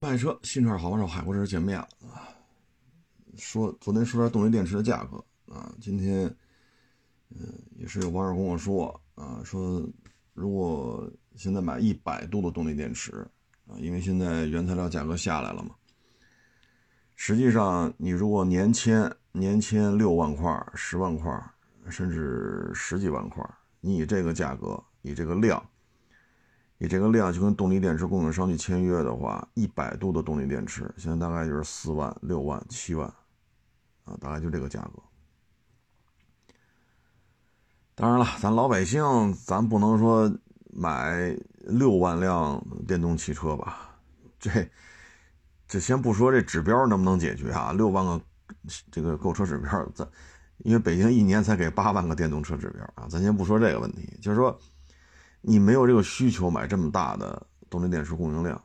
卖车新车好帮手，海阔车见面了啊！说昨天说点动力电池的价格啊，今天嗯也是有网友跟我说啊，说如果现在买一百度的动力电池啊，因为现在原材料价格下来了嘛，实际上你如果年签年签六万块、十万块，甚至十几万块，你以这个价格，以这个量。你这个量去跟动力电池供应商去签约的话，一百度的动力电池现在大概就是四万、六万、七万，啊，大概就这个价格。当然了，咱老百姓咱不能说买六万辆电动汽车吧？这这先不说这指标能不能解决啊？六万个这个购车指标，咱因为北京一年才给八万个电动车指标啊，咱先不说这个问题，就是说。你没有这个需求买这么大的动力电池供应量，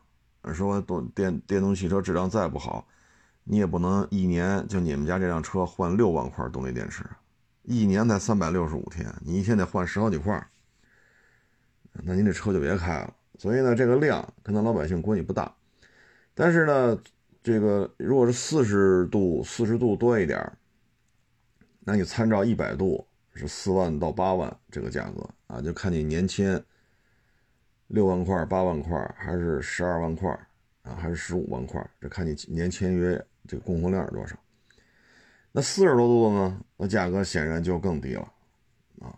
说动电电动汽车质量再不好，你也不能一年就你们家这辆车换六万块动力电池，一年才三百六十五天，你一天得换十好几块，那您这车就别开了。所以呢，这个量跟咱老百姓关系不大，但是呢，这个如果是四十度、四十度多一点，那你参照一百度。是四万到八万这个价格啊，就看你年签六万块、八万块，还是十二万块啊，还是十五万块，这看你年签约这个供货量是多少。那四十多度的呢，那价格显然就更低了啊，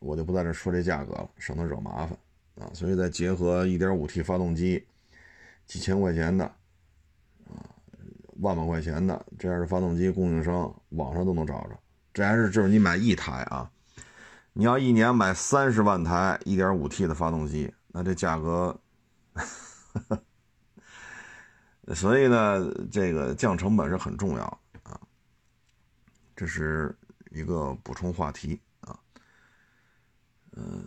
我就不在这说这价格了，省得惹麻烦啊。所以再结合 1.5T 发动机，几千块钱的啊，万把块钱的这样的发动机供应商，网上都能找着。这还是就是你买一台啊，你要一年买三十万台 1.5T 的发动机，那这价格，所以呢，这个降成本是很重要啊。这是一个补充话题啊。嗯，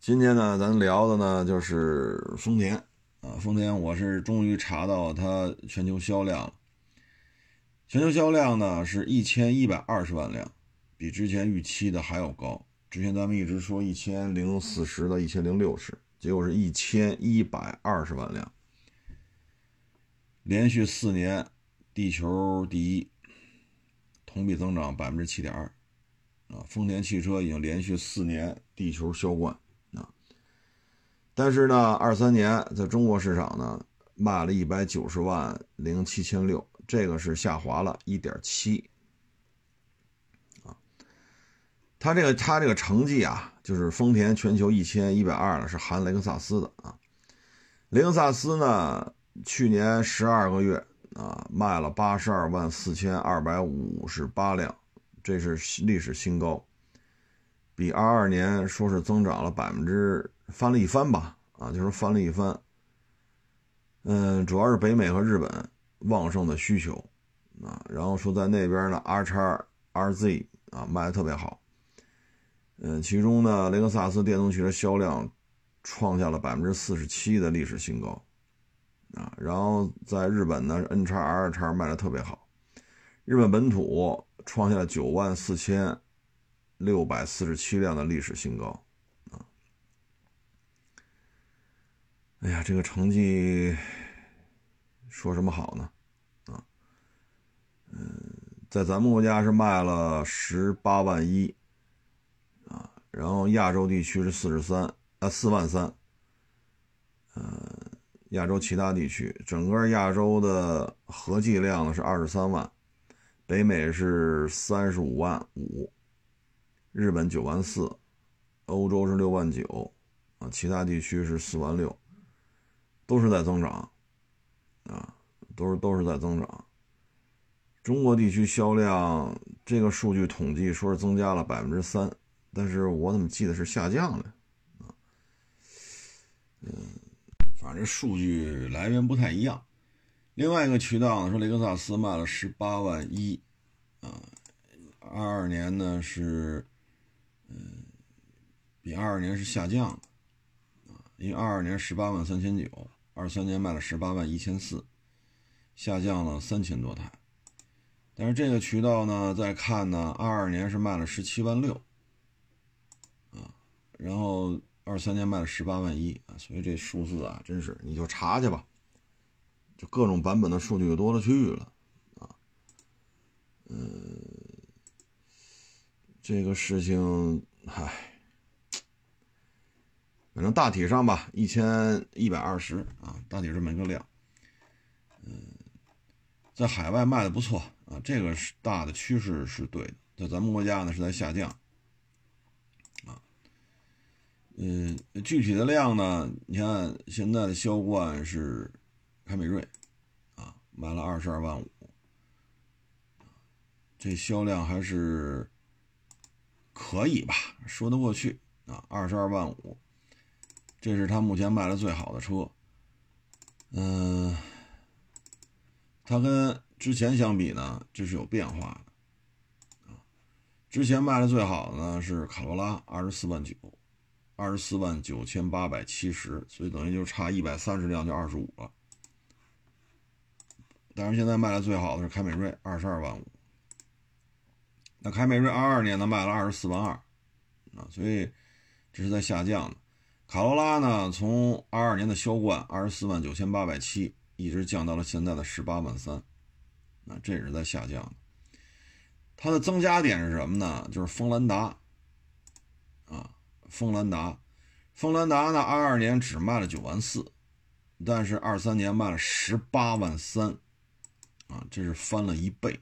今天呢，咱聊的呢就是丰田啊，丰田，我是终于查到它全球销量了，全球销量呢是一千一百二十万辆。比之前预期的还要高。之前咱们一直说一千零四十到一千零六十，结果是一千一百二十万辆，连续四年地球第一，同比增长百分之七点二，啊，丰田汽车已经连续四年地球销冠啊。但是呢，二三年在中国市场呢卖了一百九十万零七千六，这个是下滑了一点七。它这个它这个成绩啊，就是丰田全球一千一百二了，是含雷克萨斯的啊。雷克萨斯呢，去年十二个月啊，卖了八十二万四千二百五十八辆，这是历史新高，比二二年说是增长了百分之翻了一番吧啊，就是翻了一番。嗯，主要是北美和日本旺盛的需求啊，然后说在那边呢，R 叉 RZ 啊卖的特别好。嗯，其中呢，雷克萨斯电动汽车销量创下了百分之四十七的历史新高，啊，然后在日本呢，N 叉 R 叉卖的特别好，日本本土创下了九万四千六百四十七辆的历史新高，啊，哎呀，这个成绩说什么好呢？啊，嗯，在咱们国家是卖了十八万一。然后亚洲地区是四十三啊四万三，呃，亚洲其他地区整个亚洲的合计量是二十三万，北美是三十五万五，日本九万四，欧洲是六万九，啊，其他地区是四万六，都是在增长，啊，都是都是在增长。中国地区销量这个数据统计说是增加了百分之三。但是我怎么记得是下降了啊？嗯，反正数据来源不太一样。另外一个渠道呢说雷克萨斯卖了十八万一，啊，二二年呢是，嗯，比二二年是下降的，啊，因为二二年十八万三千九，二三年卖了十八万一千四，下降了三千多台。但是这个渠道呢再看呢，二二年是卖了十七万六。然后二三年卖了十八万一啊，所以这数字啊，真是你就查去吧，就各种版本的数据多了去了啊。嗯，这个事情，唉，反正大体上吧，一千一百二十啊，大体这么一个量。嗯，在海外卖的不错啊，这个是大的趋势是对的，在咱们国家呢是在下降。嗯，具体的量呢？你看现在的销冠是凯美瑞，啊，卖了二十二万五，这销量还是可以吧，说得过去啊，二十二万五，这是他目前卖的最好的车。嗯，它跟之前相比呢，这是有变化的啊，之前卖的最好的呢是卡罗拉，二十四万九。二十四万九千八百七十，所以等于就差一百三十辆就二十五了。但是现在卖的最好的是凯美瑞，二十二万五。那凯美瑞二二年呢卖了二十四万二，啊，所以这是在下降的。卡罗拉呢，从二二年的销冠二十四万九千八百七，一直降到了现在的十八万三，那这也是在下降的。它的增加点是什么呢？就是锋兰达，啊。锋兰达，锋兰达呢？二二年只卖了九万四，但是二三年卖了十八万三，啊，这是翻了一倍，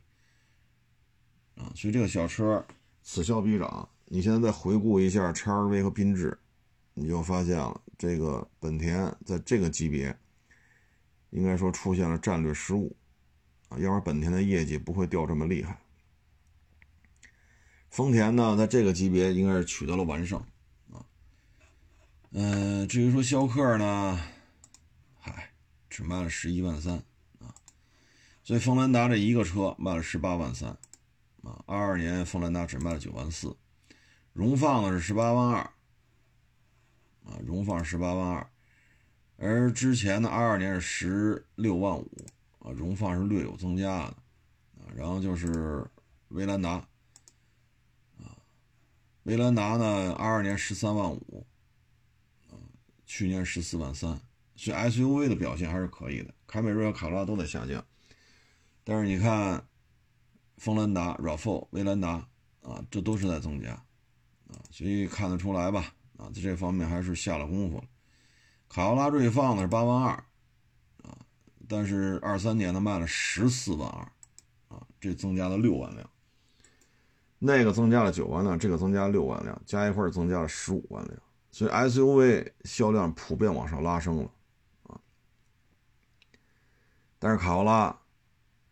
啊，所以这个小车此消彼长。你现在再回顾一下 XRV 和缤智，你就发现了这个本田在这个级别，应该说出现了战略失误，啊，要不然本田的业绩不会掉这么厉害。丰田呢，在这个级别应该是取得了完胜。嗯，至于说逍客呢，嗨，只卖了十一万三啊，所以锋兰达这一个车卖了十八万三啊。二二年锋兰达只卖了九万四，荣放呢是十八万二啊，荣放十八万二，而之前的二二年是十六万五啊，荣放是略有增加的啊。然后就是威兰达啊，威兰达呢二二年十三万五。去年十四万三，所以 SUV 的表现还是可以的。凯美瑞和卡罗拉都在下降，但是你看，锋兰达、RAV4、威兰达啊，这都是在增加啊，所以看得出来吧？啊，在这方面还是下了功夫了。卡罗拉锐放呢是八万二啊，但是二三年呢卖了十四万二啊，这增加了六万辆。那个增加了九万辆，这个增加六万辆，加一块增加了十五万辆。所以 SUV 销量普遍往上拉升了，啊，但是卡罗拉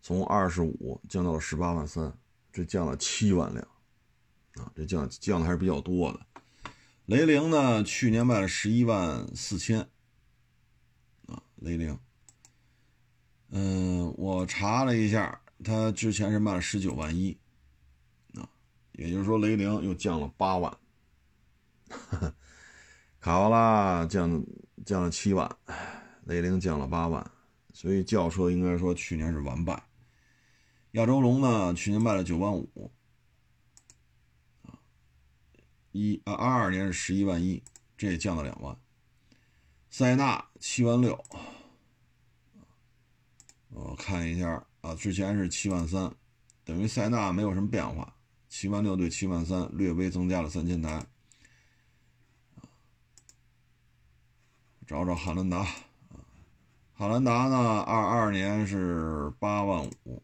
从二十五降到了十八万三，这降了七万辆，啊，这降降的还是比较多的。雷凌呢，去年卖了十一万四千，啊，雷凌，嗯，我查了一下，它之前是卖了十九万一，啊，也就是说雷凌又降了八万。卡罗拉降降了七万，雷凌降了八万，所以轿车应该说去年是完败。亚洲龙呢，去年卖了九万五，啊，一啊二二年是十一万一，这也降了两万。塞纳七万六，我看一下啊，之前是七万三，等于塞纳没有什么变化，七万六对七万三，略微增加了三千台。找找汉兰达，汉兰达呢？二二年是八万五，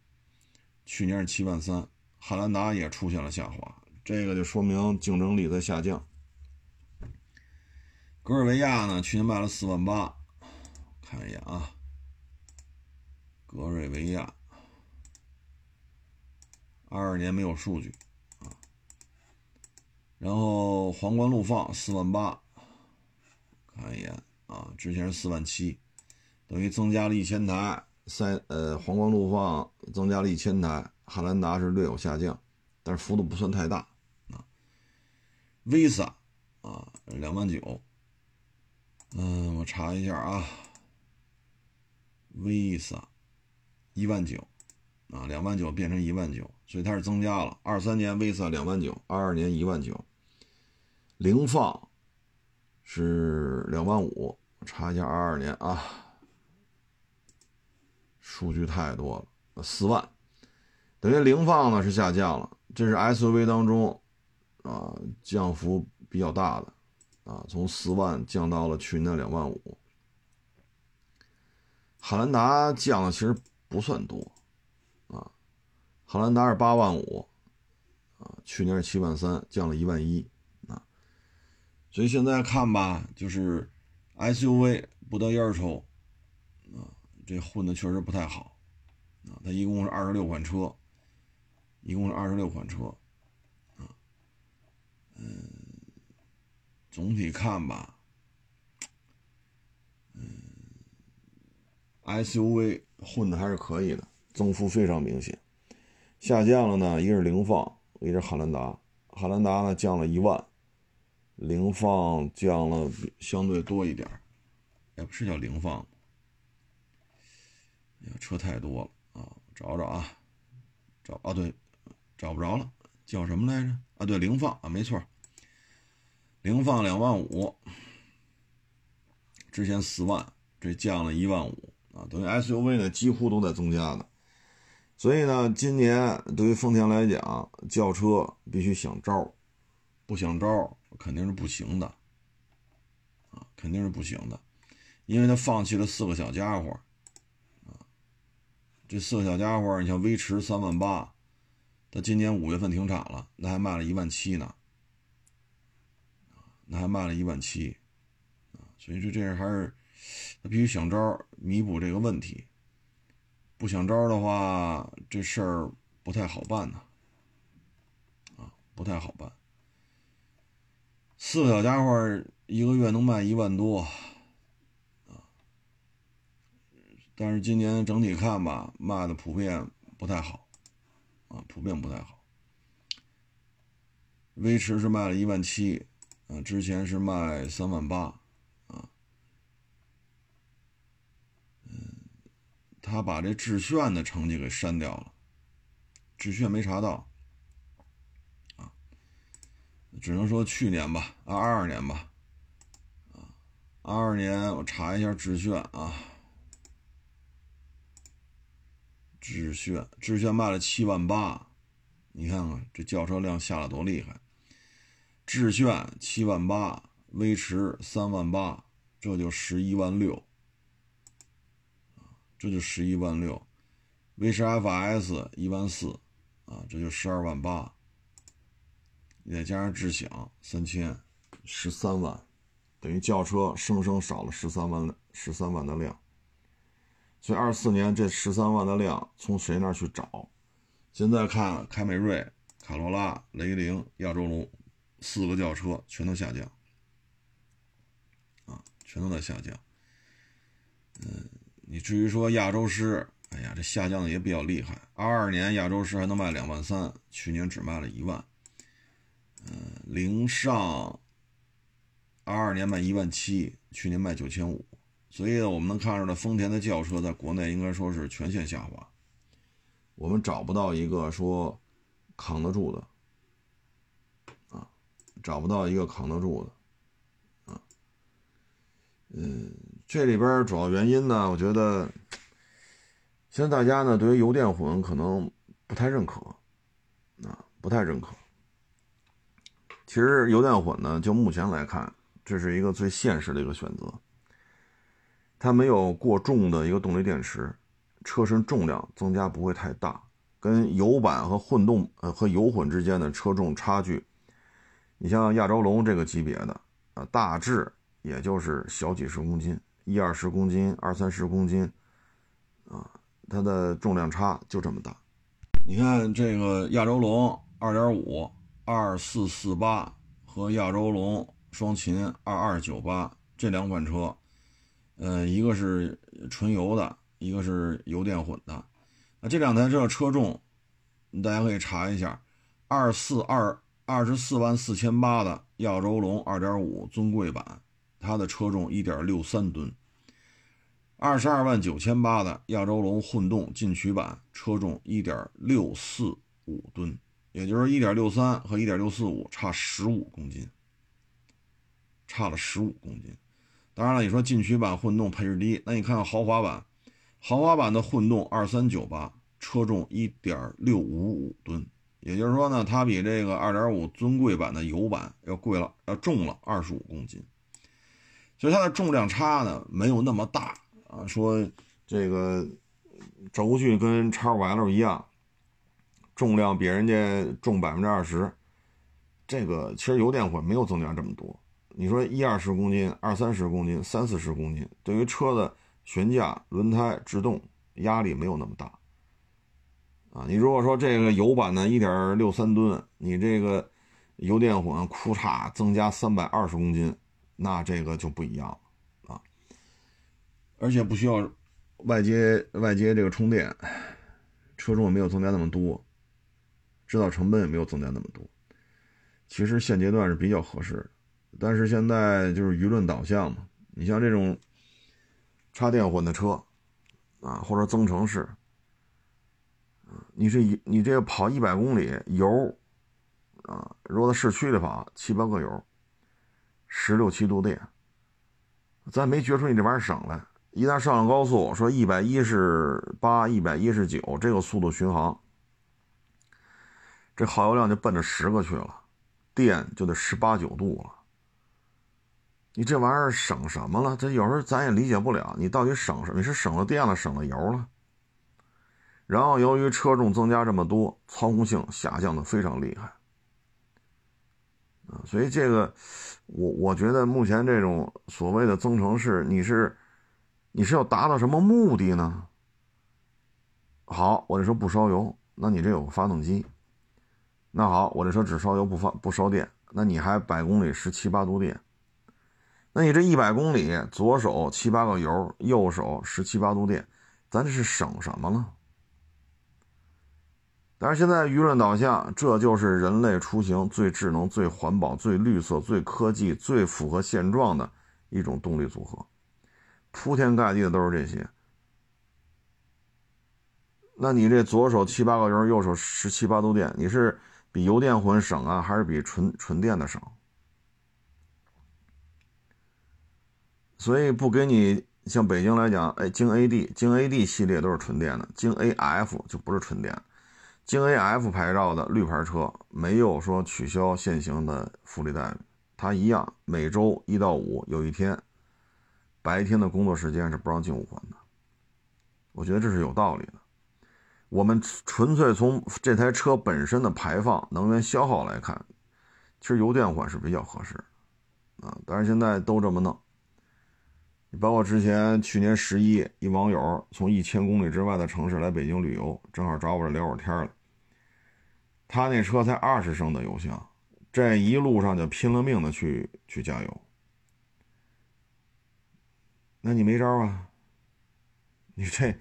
去年是七万三，汉兰达也出现了下滑，这个就说明竞争力在下降。格尔维亚呢？去年卖了四万八，看一眼啊，格瑞维亚，二二年没有数据啊。然后皇冠陆放四万八，看一眼。啊，之前是四万七，等于增加了一千台。三呃，皇冠陆放增加了一千台，汉兰达是略有下降，但是幅度不算太大啊。Visa 啊，两万九。嗯，我查一下啊，Visa 一万九啊，两万九变成一万九，所以它是增加了。二三年 Visa 两万九，二二年一万九。凌放是两万五。查一下二二年啊，数据太多了，四万，等于零放呢是下降了，这是 SUV 当中啊降幅比较大的啊，从四万降到了去年的两万五。汉兰达降的其实不算多啊，汉兰达是八万五啊，去年是七万三，降了一万一啊，所以现在看吧，就是 SUV 不得烟抽。啊这混的确实不太好，啊，它一共是二十六款车，一共是二十六款车，啊，嗯，总体看吧，嗯，SUV 混的还是可以的，增幅非常明显，下降了呢，一个是凌放，一个是汉兰达，汉兰达呢降了一万，凌放降了相对多一点也不是叫凌放。车太多了啊！找找啊，找啊对，找不着了，叫什么来着？啊对，凌放啊，没错，凌放两万五，之前四万，这降了一万五啊，等于 SUV 呢几乎都在增加的，所以呢，今年对于丰田来讲，轿车必须想招，不想招肯定是不行的，啊，肯定是不行的，因为他放弃了四个小家伙。这四个小家伙，你像威驰三万八，他今年五月份停产了，那还卖了一万七呢，那还卖了一万七，啊，所以说这还是他必须想招弥补这个问题，不想招的话，这事儿不太好办呢，啊，不太好办。四个小家伙一个月能卖一万多。但是今年整体看吧，卖的普遍不太好，啊，普遍不太好。威驰是卖了一万七，啊，之前是卖三万八，啊，嗯，他把这致炫的成绩给删掉了，致炫没查到，只能说去年吧，二二年吧，啊，二二年我查一下致炫啊。致炫，致炫卖了七万八，你看看这轿车量下了多厉害。致炫七万八，威驰三万八，这就十一万六，这就十一万六。威驰 FS 一万四，啊，这就十二万八。再加上智享三千，十三万，等于轿车生生少了十三万十三万的量。所以二四年这十三万的量从谁那去找？现在看凯美瑞、卡罗拉、雷凌、亚洲龙四个轿车全都下降，啊，全都在下降。嗯，你至于说亚洲狮，哎呀，这下降的也比较厉害。二二年亚洲狮还能卖两万三，去年只卖了一万。嗯，凌尚二二年卖一万七，去年卖九千五。所以呢我们能看出来，丰田的轿车在国内应该说是全线下滑。我们找不到一个说扛得住的，啊，找不到一个扛得住的，啊，嗯，这里边主要原因呢，我觉得现在大家呢对于油电混可能不太认可，啊，不太认可。其实油电混呢，就目前来看，这是一个最现实的一个选择。它没有过重的一个动力电池，车身重量增加不会太大，跟油版和混动呃和油混之间的车重差距，你像亚洲龙这个级别的啊，大致也就是小几十公斤，一二十公斤、二三十公斤，啊，它的重量差就这么大。你看这个亚洲龙二点五二四四八和亚洲龙双擎二二九八这两款车。呃，一个是纯油的，一个是油电混的。那这两台车的车重，大家可以查一下，二四二二十四万四千八的亚洲龙二点五尊贵版，它的车重一点六三吨；二十二万九千八的亚洲龙混动进取版，车重一点六四五吨，也就是一点六三和一点六四五差十五公斤，差了十五公斤。当然了，你说进取版混动配置低，那你看看豪华版，豪华版的混动二三九八，车重一点六五五吨，也就是说呢，它比这个二点五尊贵版的油版要贵了，要重了二十五公斤。所以它的重量差呢没有那么大啊。说这个轴距跟叉五 L 一样，重量比人家重百分之二十，这个其实油电混没有增加这么多。你说一二十公斤、二三十公斤、三四十公斤，对于车的悬架、轮胎、制动压力没有那么大啊。你如果说这个油版的一点六三吨，你这个油电混库嚓增加三百二十公斤。那这个就不一样了啊，而且不需要外接外接这个充电，车重也没有增加那么多，制造成本也没有增加那么多。其实现阶段是比较合适的，但是现在就是舆论导向嘛，你像这种插电混的车啊，或者增程式，你这你这个跑一百公里油啊，如果在市区里跑七八个油。十六七度电，咱没觉出你这玩意儿省来。一旦上了高速，说一百一十八、一百一十九这个速度巡航，这耗油量就奔着十个去了，电就得十八九度了。你这玩意儿省什么了？这有时候咱也理解不了，你到底省什么？你是省了电了，省了油了？然后由于车重增加这么多，操控性下降的非常厉害。所以这个，我我觉得目前这种所谓的增程式，你是你是要达到什么目的呢？好，我就说不烧油，那你这有个发动机。那好，我这车只烧油不发不烧电，那你还百公里十七八度电。那你这一百公里，左手七八个油，右手十七八度电，咱这是省什么了？但是现在舆论导向，这就是人类出行最智能、最环保、最绿色、最科技、最符合现状的一种动力组合，铺天盖地的都是这些。那你这左手七八个油，右手十七八度电，你是比油电混省啊，还是比纯纯电的省？所以不给你像北京来讲，哎，京 AD、京 AD 系列都是纯电的，京 AF 就不是纯电。京 A.F 牌照的绿牌车没有说取消现行的福利待遇，它一样每周一到五有一天白天的工作时间是不让进五环的。我觉得这是有道理的。我们纯粹从这台车本身的排放、能源消耗来看，其实油电混是比较合适啊。但是现在都这么弄，你包括之前去年十一，一网友从一千公里之外的城市来北京旅游，正好找我这聊会儿天了。他那车才二十升的油箱，这一路上就拼了命的去去加油。那你没招啊？你这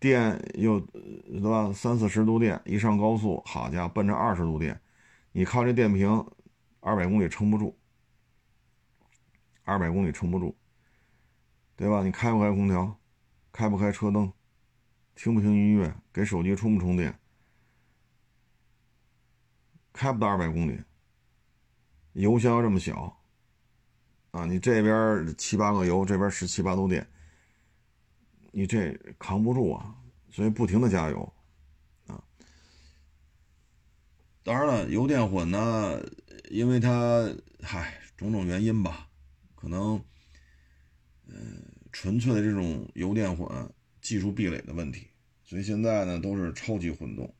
电又对吧？三四十度电，一上高速，好家伙，奔着二十度电，你靠这电瓶，二百公里撑不住，二百公里撑不住，对吧？你开不开空调？开不开车灯？听不听音乐？给手机充不充电？开不到二百公里，油箱这么小，啊，你这边七八个油，这边十七八度电，你这扛不住啊，所以不停的加油，啊，当然了，油电混呢，因为它嗨种种原因吧，可能，嗯，纯粹的这种油电混技术壁垒的问题，所以现在呢都是超级混动，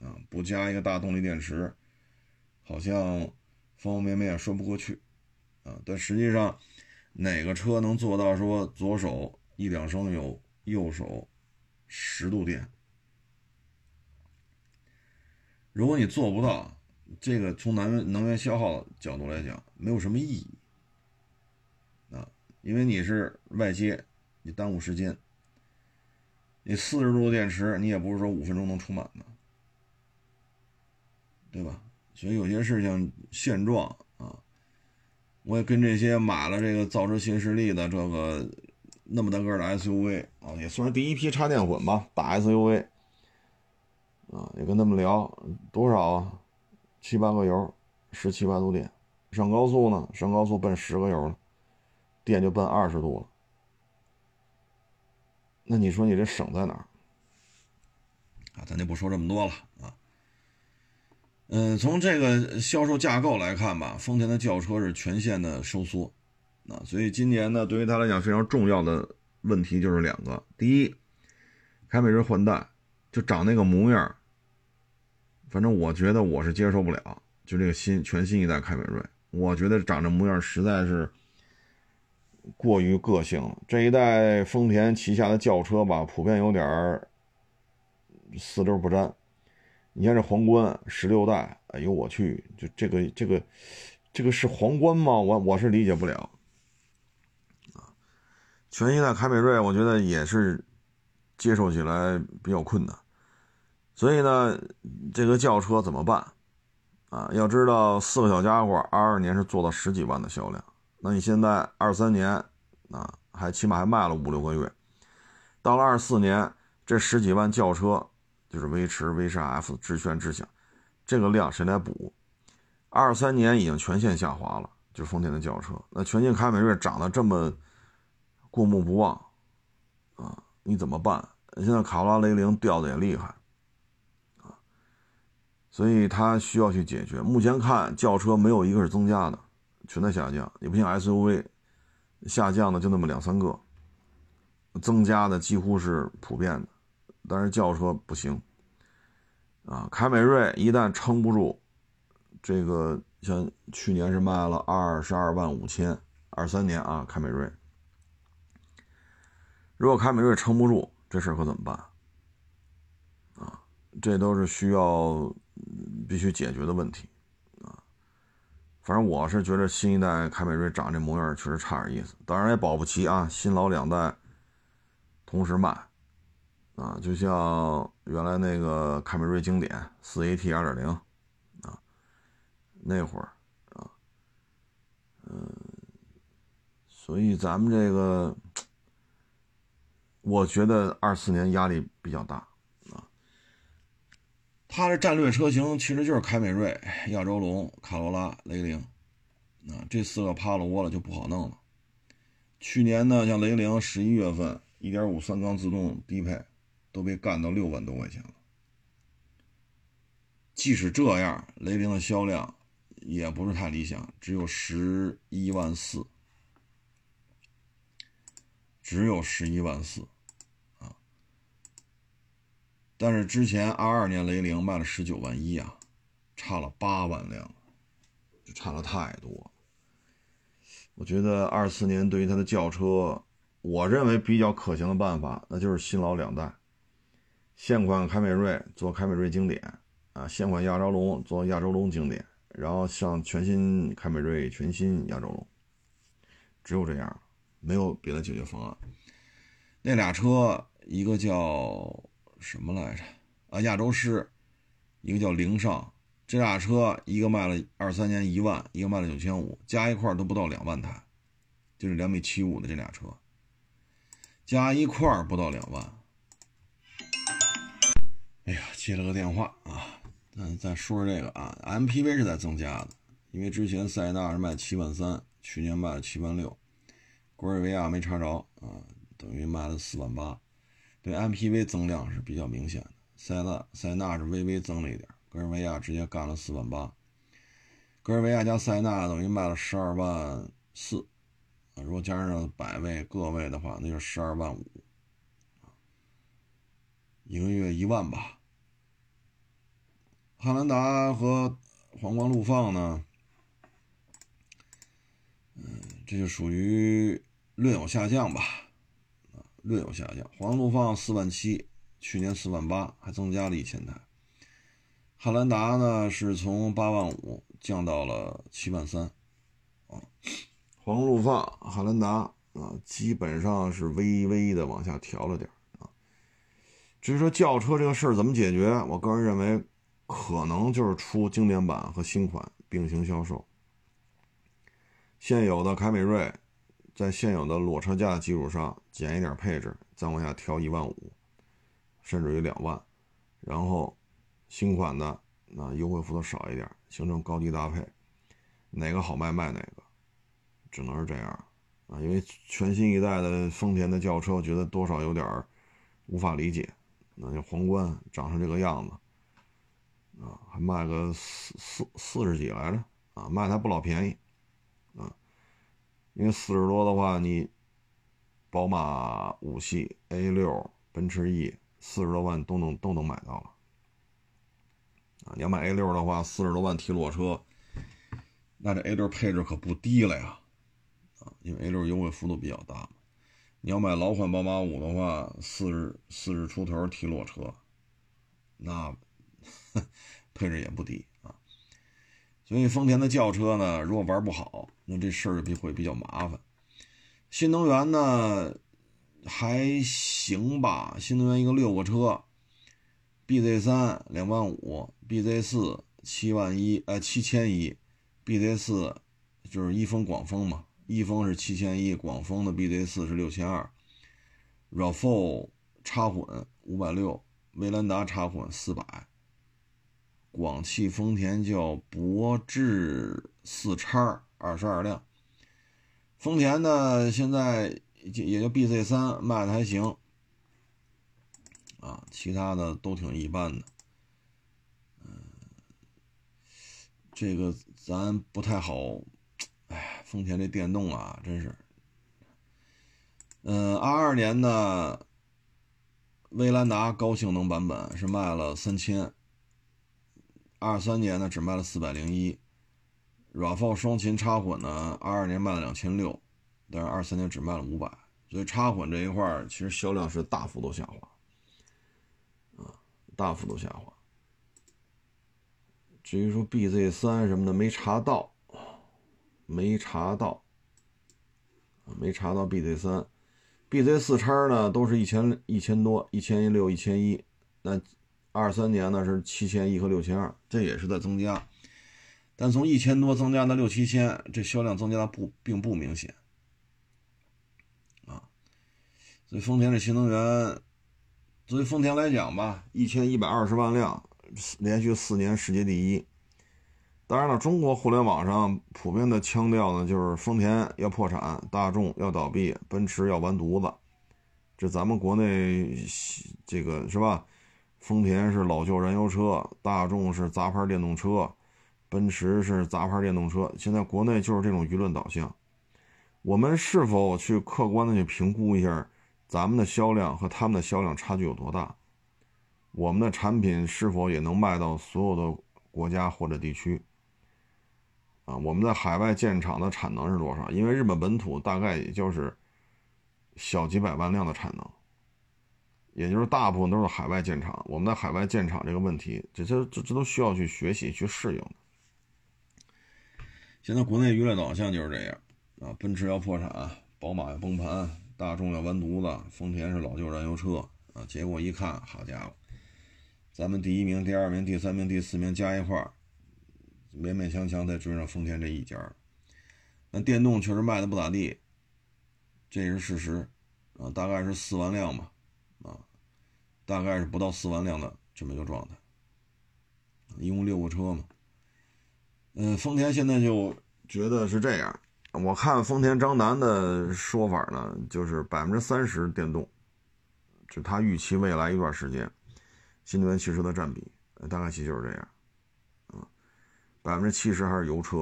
啊，不加一个大动力电池。好像方方面面说不过去，啊，但实际上哪个车能做到说左手一两升油，右手十度电？如果你做不到，这个从能源能源消耗角度来讲，没有什么意义，啊，因为你是外接，你耽误时间，你四十度电池，你也不是说五分钟能充满的，对吧？所以有些事情现状啊，我也跟这些买了这个造车新势力的这个那么大个的 SUV 啊，也算是第一批插电混吧，大 SUV 啊，也跟他们聊多少啊，七八个油，十七八度电，上高速呢，上高速奔十个油了，电就奔二十度了。那你说你这省在哪儿？啊，咱就不说这么多了啊。嗯，从这个销售架构来看吧，丰田的轿车是全线的收缩，啊，所以今年呢，对于他来讲非常重要的问题就是两个：第一，凯美瑞换代就长那个模样，反正我觉得我是接受不了。就这个新全新一代凯美瑞，我觉得长这模样实在是过于个性了。这一代丰田旗下的轿车吧，普遍有点四溜不沾。你看这皇冠十六代，哎呦我去，就这个这个这个是皇冠吗？我我是理解不了。全新一代凯美瑞，我觉得也是接受起来比较困难。所以呢，这个轿车怎么办？啊，要知道四个小家伙，二二年是做到十几万的销量，那你现在二三年，啊，还起码还卖了五六个月，到了二四年，这十几万轿车就是威驰、威驰 F、致炫、智享，这个量谁来补？二三年已经全线下滑了，就丰田的轿车，那全新凯美瑞涨得这么过目不忘，啊，你怎么办？现在卡罗拉、雷凌掉的也厉害。啊所以它需要去解决。目前看，轿车没有一个是增加的，全在下降。也不像 SUV，下降的就那么两三个，增加的几乎是普遍的。但是轿车不行，啊，凯美瑞一旦撑不住，这个像去年是卖了二十二万五千，二三年啊，凯美瑞，如果凯美瑞撑不住，这事可怎么办？啊，这都是需要。必须解决的问题，啊，反正我是觉得新一代凯美瑞长这模样确实差点意思，当然也保不齐啊，新老两代同时卖，啊，就像原来那个凯美瑞经典四 AT 二点零，啊，那会儿啊，嗯，所以咱们这个，我觉得二四年压力比较大啊。它的战略车型其实就是凯美瑞、亚洲龙、卡罗拉、雷凌，啊，这四个趴了窝了就不好弄了。去年呢，像雷凌十一月份1.5三缸自动低配都被干到六万多块钱了。即使这样，雷凌的销量也不是太理想，只有十一万四，只有十一万四啊。但是之前二二年雷凌卖了十九万一啊，差了八万辆，就差了太多。我觉得二四年对于它的轿车，我认为比较可行的办法，那就是新老两代，现款凯美瑞做凯美瑞经典啊，现款亚洲龙做亚洲龙经典，然后像全新凯美瑞、全新亚洲龙，只有这样，没有别的解决方案。那俩车，一个叫。什么来着？啊，亚洲狮，一个叫凌尚，这俩车一个卖了二三年一万，一个卖了九千五，加一块都不到两万台，就是两米七五的这俩车，加一块不到两万。哎呀，接了个电话啊，咱再说说这个啊，MPV 是在增加的，因为之前塞纳是卖七万三，去年卖了七万六，格瑞维亚没查着啊，等于卖了四万八。对 MPV 增量是比较明显的，塞纳塞纳是微微增了一点，格尔维亚直接干了四万八，格尔维亚加塞纳等于卖了十二万四，啊，如果加上百位个位的话，那就十二万五，一个月一万吧。汉兰达和皇冠陆放呢，嗯，这就属于略有下降吧。啊略有下降，黄路放四万七，去年四万八，还增加了一千台。汉兰达呢是从八万五降到了七万三，啊，黄路放、汉兰达啊，基本上是微微的往下调了点啊。至于说轿车这个事儿怎么解决，我个人认为可能就是出经典版和新款并行销售，现有的凯美瑞。在现有的裸车价基础上减一点配置，再往下调一万五，甚至于两万，然后新款的那优惠幅度少一点，形成高低搭配，哪个好卖卖哪个，只能是这样啊。因为全新一代的丰田的轿车，我觉得多少有点无法理解，那就皇冠长成这个样子，啊，还卖个四四四十几来着，啊，卖它不老便宜，因为四十多的话，你宝马五系、A 六、奔驰 E 四十多万都能都能买到了，啊，你要买 A 六的话，四十多万提裸车，那这 A 六配置可不低了呀，啊，因为 A 六优惠幅度比较大嘛。你要买老款宝马五的话，四十四十出头提裸车，那 配置也不低。所以丰田的轿车呢，如果玩不好，那这事儿就会比较麻烦。新能源呢还行吧，新能源一个六个车，BZ 三两万五，BZ 四七万一，呃七千一，BZ 四就是一丰广丰嘛。一丰是七千一，广丰的 BZ 四是六千二，RAV4 插混五百六，威兰达插混四百，广汽丰田叫博智四叉二十二辆，丰田呢现在也就 BZ 三卖的还行，啊，其他的都挺一般的，嗯，这个咱不太好。哎，丰田这电动啊，真是。嗯，二二年呢，威兰达高性能版本是卖了三千，二三年呢只卖了四百零一，RAV4 双擎插混呢，二二年卖了两千六，但是二三年只卖了五百，所以插混这一块其实销量是大幅度下滑，啊，大幅度下滑。至于说 BZ 三什么的没查到。没查到，没查到 BZ 三，BZ 四叉呢都是一千一千多，一千一六一千一，那二三年呢是七千一和六千二，这也是在增加，但从一千多增加到六七千，这销量增加的不并不明显，啊，所以丰田的新能源，作为丰田来讲吧，一千一百二十万辆，连续四年世界第一。当然了，中国互联网上普遍的腔调呢，就是丰田要破产，大众要倒闭，奔驰要完犊子。这咱们国内这个是吧？丰田是老旧燃油车，大众是杂牌电动车，奔驰是杂牌电动车。现在国内就是这种舆论导向。我们是否去客观的去评估一下咱们的销量和他们的销量差距有多大？我们的产品是否也能卖到所有的国家或者地区？啊，我们在海外建厂的产能是多少？因为日本本土大概也就是小几百万辆的产能，也就是大部分都是海外建厂。我们在海外建厂这个问题，这这这这都需要去学习去适应。现在国内娱乐导向就是这样啊，奔驰要破产，宝马要崩盘，大众要完犊子，丰田是老旧燃油车啊。结果一看，好家伙，咱们第一名、第二名、第三名、第四名加一块儿。勉勉强强才追上丰田这一家，那电动确实卖的不咋地，这也是事实，啊，大概是四万辆吧，大概是不到四万辆的这么一个状态，一共六个车嘛，嗯，丰田现在就觉得是这样，我看丰田张楠的说法呢，就是百分之三十电动，就他预期未来一段时间新能源汽车的占比，大概其就是这样。百分之七十还是油车，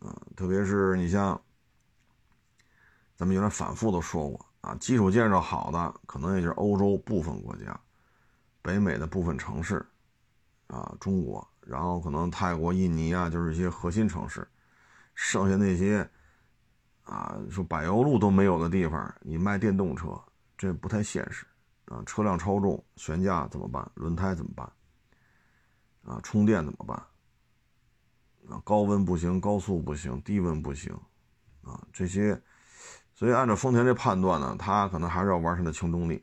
啊，特别是你像，咱们原来反复都说过啊，基础建设好的可能也就是欧洲部分国家，北美的部分城市，啊，中国，然后可能泰国、印尼啊，就是一些核心城市，剩下那些，啊，说柏油路都没有的地方，你卖电动车，这不太现实，啊，车辆超重，悬架怎么办？轮胎怎么办？啊，充电怎么办？啊，高温不行，高速不行，低温不行，啊，这些，所以按照丰田这判断呢，它可能还是要玩它的轻动力。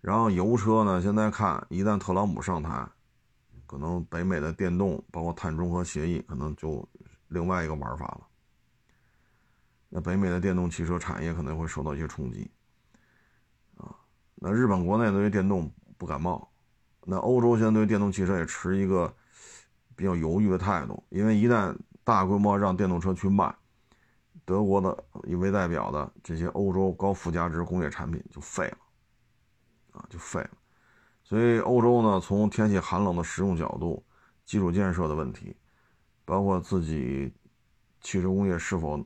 然后油车呢，现在看，一旦特朗普上台，可能北美的电动，包括碳中和协议，可能就另外一个玩法了。那北美的电动汽车产业可能会受到一些冲击，啊，那日本国内对于电动不感冒，那欧洲现在对电动汽车也持一个。比较犹豫的态度，因为一旦大规模让电动车去卖，德国的以为代表的这些欧洲高附加值工业产品就废了，啊，就废了。所以欧洲呢，从天气寒冷的实用角度、基础建设的问题，包括自己汽车工业是否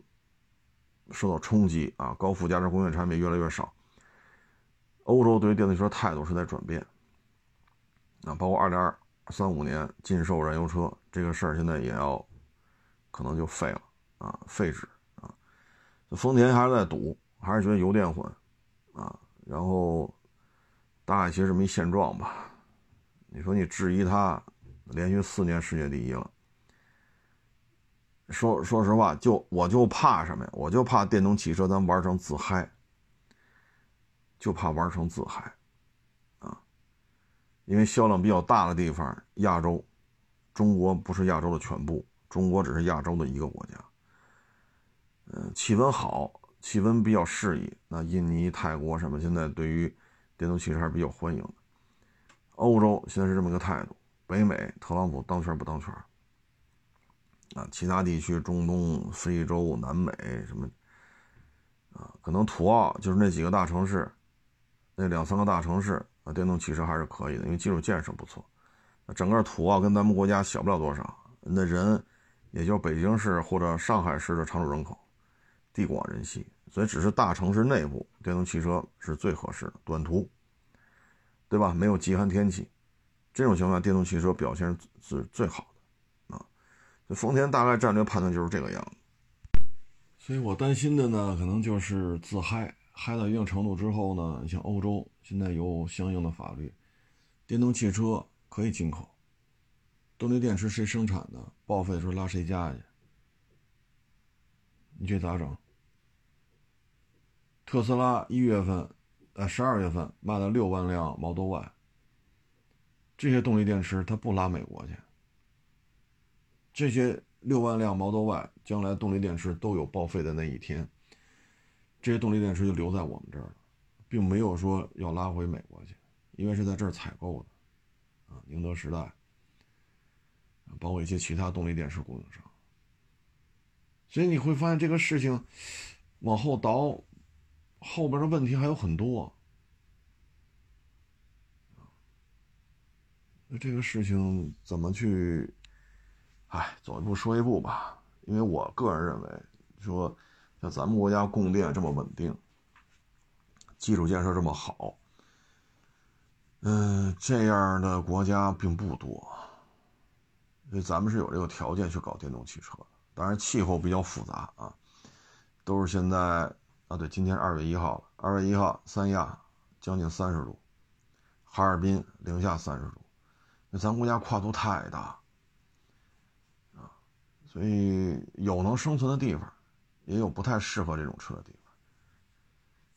受到冲击啊，高附加值工业产品越来越少，欧洲对于电动车态度是在转变。啊，包括二零二三五年禁售燃油车这个事儿，现在也要可能就废了啊，废止。丰田还是在赌，还是觉得油电混啊，然后。大概其实这么一现状吧，你说你质疑他连续四年世界第一了，说说实话，就我就怕什么呀？我就怕电动汽车咱玩成自嗨，就怕玩成自嗨，啊，因为销量比较大的地方，亚洲，中国不是亚洲的全部，中国只是亚洲的一个国家，嗯，气温好，气温比较适宜，那印尼、泰国什么现在对于。电动汽车还是比较欢迎的。欧洲现在是这么个态度，北美特朗普当权不当权啊？其他地区，中东、非洲、南美什么啊？可能土澳就是那几个大城市，那两三个大城市啊，电动汽车还是可以的，因为基础建设不错。整个土澳跟咱们国家小不了多少，那人也就北京市或者上海市的常住人口，地广人稀。所以，只是大城市内部电动汽车是最合适的，短途，对吧？没有极寒天气，这种情况下，电动汽车表现是最好的啊。丰田大概战略判断就是这个样子。所以我担心的呢，可能就是自嗨，嗨到一定程度之后呢，像欧洲现在有相应的法律，电动汽车可以进口，动力电池谁生产的，报废的时候拉谁家去？你这咋整？特斯拉一月份，呃，十二月份卖了六万辆 Model Y。这些动力电池它不拉美国去，这些六万辆 Model Y 将来动力电池都有报废的那一天，这些动力电池就留在我们这儿了，并没有说要拉回美国去，因为是在这儿采购的，啊，宁德时代，包括一些其他动力电池供应商。所以你会发现这个事情往后倒。后边的问题还有很多，那这个事情怎么去？哎，走一步说一步吧。因为我个人认为，说像咱们国家供电这么稳定，基础建设这么好，嗯，这样的国家并不多，所以咱们是有这个条件去搞电动汽车的。当然，气候比较复杂啊，都是现在。啊，对，今天二月一号了。二月一号，三亚将近三十度，哈尔滨零下三十度，那咱国家跨度太大啊，所以有能生存的地方，也有不太适合这种车的地方。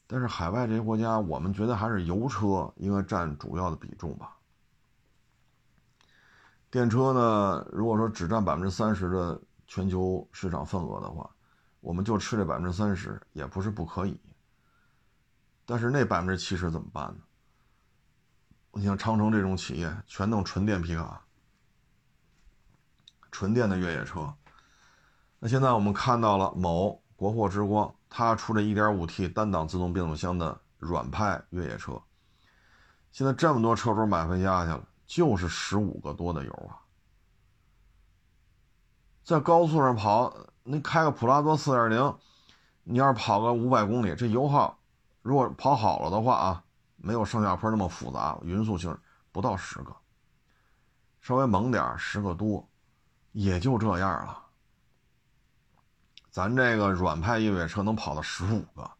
但是海外这些国家，我们觉得还是油车应该占主要的比重吧。电车呢，如果说只占百分之三十的全球市场份额的话。我们就吃这百分之三十也不是不可以，但是那百分之七十怎么办呢？你像长城这种企业，全弄纯电皮卡、纯电的越野车。那现在我们看到了某国货之光，它出这 1.5T 单档自动变速箱的软派越野车，现在这么多车主买回家去了，就是十五个多的油啊，在高速上跑。你开个普拉多四点零，你要是跑个五百公里，这油耗如果跑好了的话啊，没有上下坡那么复杂，匀速性不到十个，稍微猛点十个多，也就这样了。咱这个软派越野车能跑到十五个，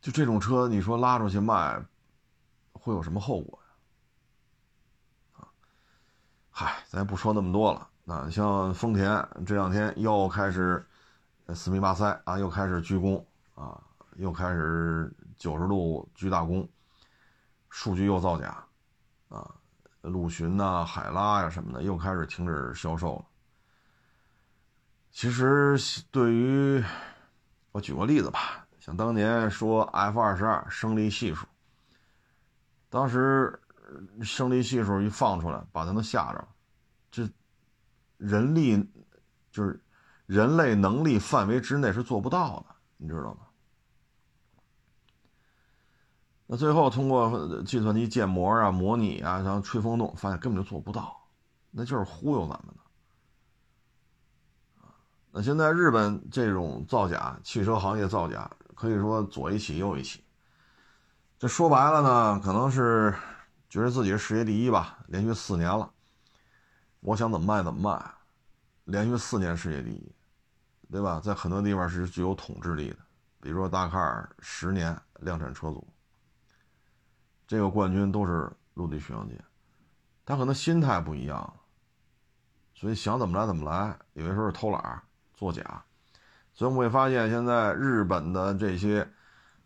就这种车，你说拉出去卖，会有什么后果呀？啊，嗨，咱也不说那么多了。那像丰田这两天又开始四米八塞啊，又开始鞠躬啊，又开始九十度鞠大躬，数据又造假啊，陆巡呐、海拉呀什么的又开始停止销售了。其实对于我举个例子吧，像当年说 F 二十二升力系数，当时升力系数一放出来，把他们吓着了，这。人力就是人类能力范围之内是做不到的，你知道吗？那最后通过计算机建模啊、模拟啊，然后吹风洞，发现根本就做不到，那就是忽悠咱们的。那现在日本这种造假，汽车行业造假，可以说左一起右一起。这说白了呢，可能是觉得自己是世界第一吧，连续四年了，我想怎么卖怎么卖，连续四年世界第一，对吧？在很多地方是具有统治力的，比如说达喀尔十年量产车组。这个冠军都是陆地巡洋舰，他可能心态不一样，所以想怎么来怎么来。有些时候是偷懒作假，所以我们会发现，现在日本的这些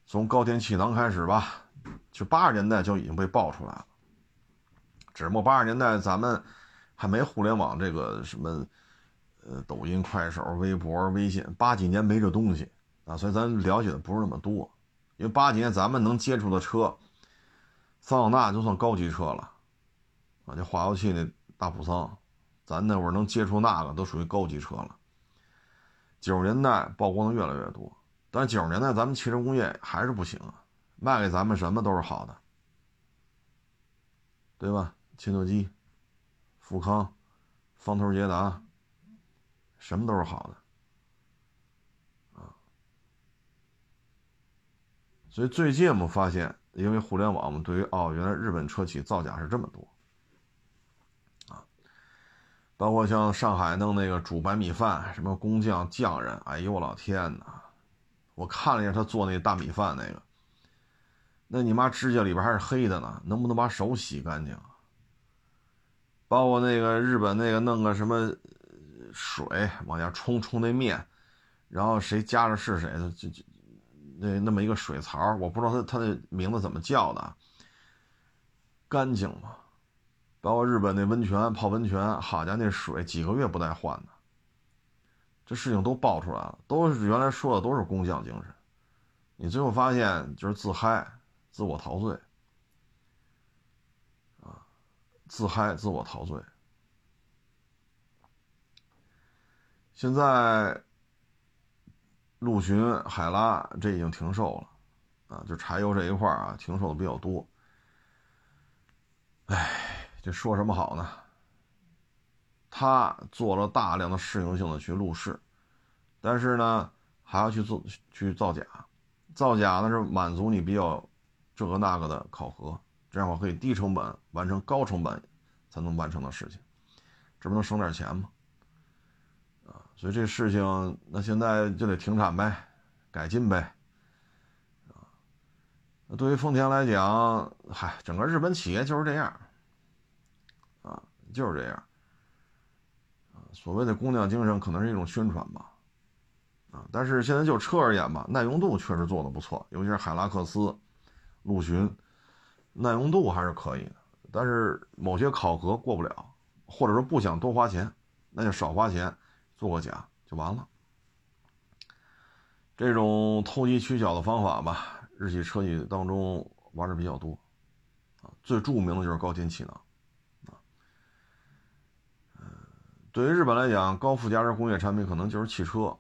从高田气囊开始吧，就八十年代就已经被爆出来了。只不过八十年代咱们还没互联网这个什么，呃，抖音、快手、微博、微信，八几年没这东西啊，所以咱了解的不是那么多。因为八几年咱们能接触的车。桑塔纳就算高级车了，啊，就化油器那大普桑，咱那会儿能接触那个都属于高级车了。九十年代曝光的越来越多，但九十年代咱们汽车工业还是不行啊，卖给咱们什么都是好的，对吧？切诺基、富康、方头捷达，什么都是好的，啊。所以最近我们发现。因为互联网，我们对于哦，原来日本车企造假是这么多，啊，包括像上海弄那个煮白米饭，什么工匠匠人，哎呦我老天哪！我看了一下他做那大米饭那个，那你妈指甲里边还是黑的呢，能不能把手洗干净？包括那个日本那个弄个什么水往下冲冲那面，然后谁夹着是谁的就就。那那么一个水槽，我不知道他他的名字怎么叫的，干净吗？包括日本那温泉泡温泉，好家伙，那水几个月不带换的。这事情都爆出来了，都是原来说的都是工匠精神，你最后发现就是自嗨、自我陶醉，啊，自嗨、自我陶醉。现在。陆巡、海拉这已经停售了，啊，就柴油这一块啊，停售的比较多。哎，这说什么好呢？他做了大量的适应性的去路试，但是呢，还要去做去造假，造假呢是满足你比较这个那个的考核，这样我可以低成本完成高成本才能完成的事情，这不能省点钱吗？啊所以这事情，那现在就得停产呗，改进呗，啊，那对于丰田来讲，嗨，整个日本企业就是这样，啊，就是这样，所谓的工匠精神可能是一种宣传吧，啊，但是现在就车而言吧，耐用度确实做的不错，尤其是海拉克斯、陆巡，耐用度还是可以的，但是某些考核过不了，或者说不想多花钱，那就少花钱。做个假就完了，这种投机取巧的方法吧，日系车企当中玩的比较多，啊，最著名的就是高田气囊，啊，对于日本来讲，高附加值工业产品可能就是汽车，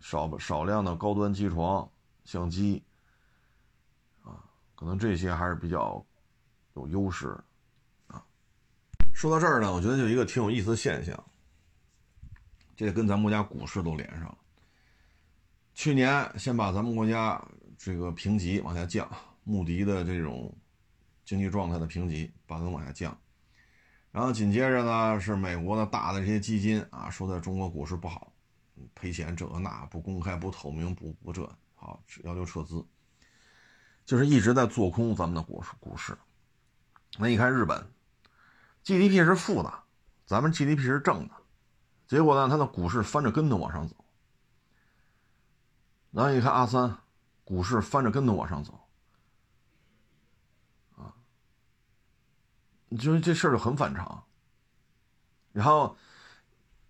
少少量的高端机床、相机，啊，可能这些还是比较有优势，啊，说到这儿呢，我觉得就一个挺有意思的现象。这跟咱们国家股市都连上了。去年先把咱们国家这个评级往下降，穆迪的这种经济状态的评级把它往下降，然后紧接着呢是美国的大的这些基金啊，说在中国股市不好，赔钱这个那不公开不透明不不这好要求撤资，就是一直在做空咱们的股市股市。那你看日本 GDP 是负的，咱们 GDP 是正的。结果呢，它的股市翻着跟头往上走。然后一看阿三，股市翻着跟头往上走，啊，就这事儿就很反常。然后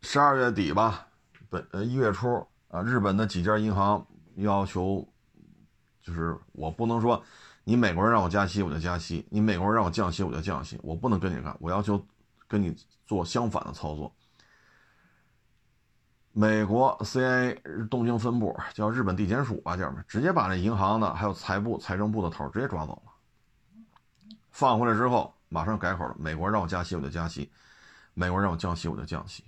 十二月底吧，本呃一月初啊，日本的几家银行要求，就是我不能说你美国人让我加息我就加息，你美国人让我降息我就降息，我不能跟你干，我要求跟你做相反的操作。美国 CIA 东京分部叫日本地检署吧，叫什么？直接把那银行的还有财部、财政部的头直接抓走了，放回来之后马上改口了，美国让我加息我就加息，美国让我降息我就降息，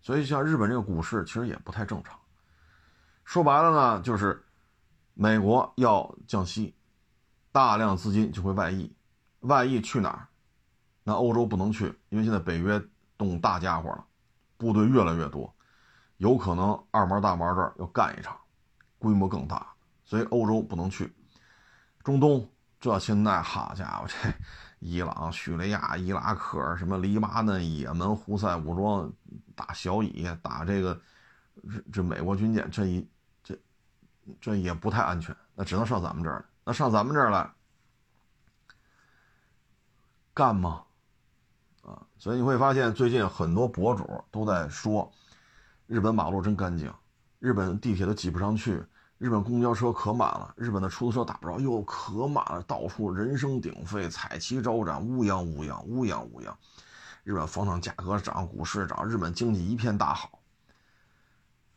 所以像日本这个股市其实也不太正常。说白了呢，就是美国要降息，大量资金就会外溢，外溢去哪儿？那欧洲不能去，因为现在北约动大家伙了，部队越来越多，有可能二毛大毛这儿要干一场，规模更大，所以欧洲不能去。中东这现在好家伙，这伊朗、叙利亚、伊拉克什么黎巴嫩、也门、胡塞武装打小以，打这个这这美国军舰，这一这这也不太安全，那只能上咱们这儿那上咱们这儿来干吗？啊，所以你会发现最近很多博主都在说，日本马路真干净，日本地铁都挤不上去。日本公交车可满了，日本的出租车打不着，又可满了，到处人声鼎沸，彩旗招展，乌泱乌泱，乌泱乌泱。日本房产价格涨，股市涨，日本经济一片大好。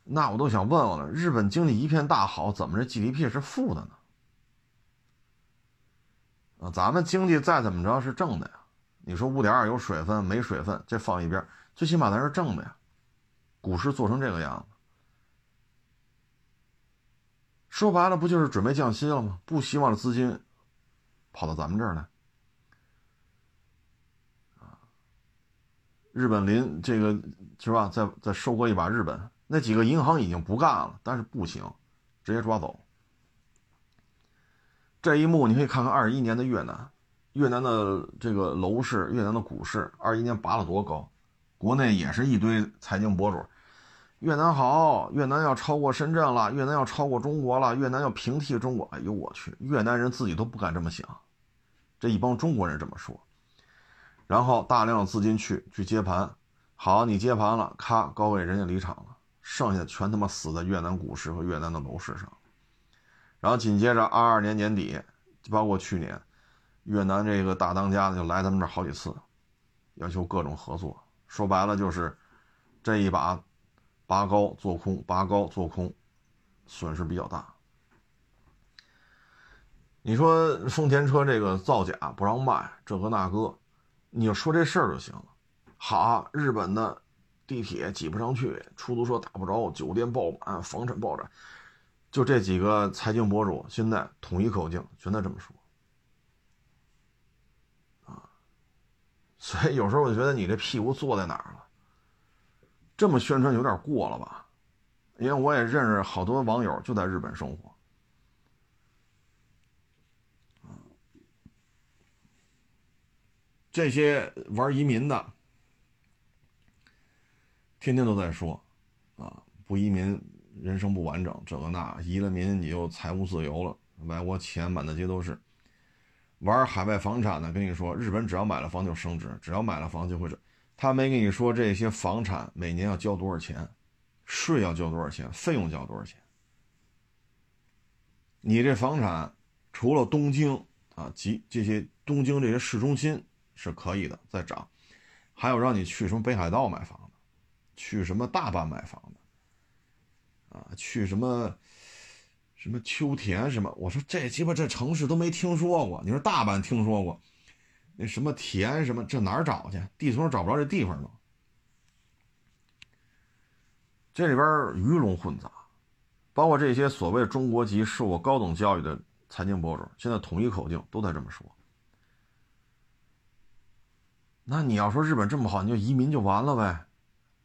那我都想问问了，日本经济一片大好，怎么这 GDP 是负的呢？啊，咱们经济再怎么着是正的呀？你说五点二有水分没水分，这放一边，最起码咱是正的呀。股市做成这个样子。说白了，不就是准备降息了吗？不希望资金跑到咱们这儿来啊！日本临这个是吧？再再收割一把日本那几个银行已经不干了，但是不行，直接抓走。这一幕你可以看看二一年的越南，越南的这个楼市，越南的股市，二一年拔了多高，国内也是一堆财经博主。越南好，越南要超过深圳了，越南要超过中国了，越南要平替中国。哎呦我去，越南人自己都不敢这么想，这一帮中国人这么说。然后大量的资金去去接盘，好，你接盘了，咔，高位人家离场了，剩下全他妈死在越南股市和越南的楼市上。然后紧接着二二年年底，包括去年，越南这个大当家的就来咱们这儿好几次，要求各种合作。说白了就是这一把。拔高做空，拔高做空，损失比较大。你说丰田车这个造假不让卖，这个那个，你就说这事儿就行了。好，日本的地铁挤不上去，出租车打不着，酒店爆满，房产暴涨，就这几个财经博主现在统一口径，全在这么说。啊，所以有时候我就觉得你这屁股坐在哪儿了？这么宣传有点过了吧？因为我也认识好多网友就在日本生活，这些玩移民的，天天都在说，啊，不移民人生不完整，这个那，移了民你就财务自由了，外国钱满大街都是。玩海外房产的跟你说，日本只要买了房就升值，只要买了房就会涨。他没跟你说这些房产每年要交多少钱，税要交多少钱，费用交多少钱。你这房产除了东京啊及这些东京这些市中心是可以的在涨，还有让你去什么北海道买房子，去什么大阪买房的，啊，去什么什么秋田什么，我说这鸡巴这城市都没听说过，你说大阪听说过。那什么田什么，这哪儿找去？地图上找不着这地方了。这里边鱼龙混杂，包括这些所谓中国籍、受过高等教育的财经博主，现在统一口径都在这么说。那你要说日本这么好，你就移民就完了呗？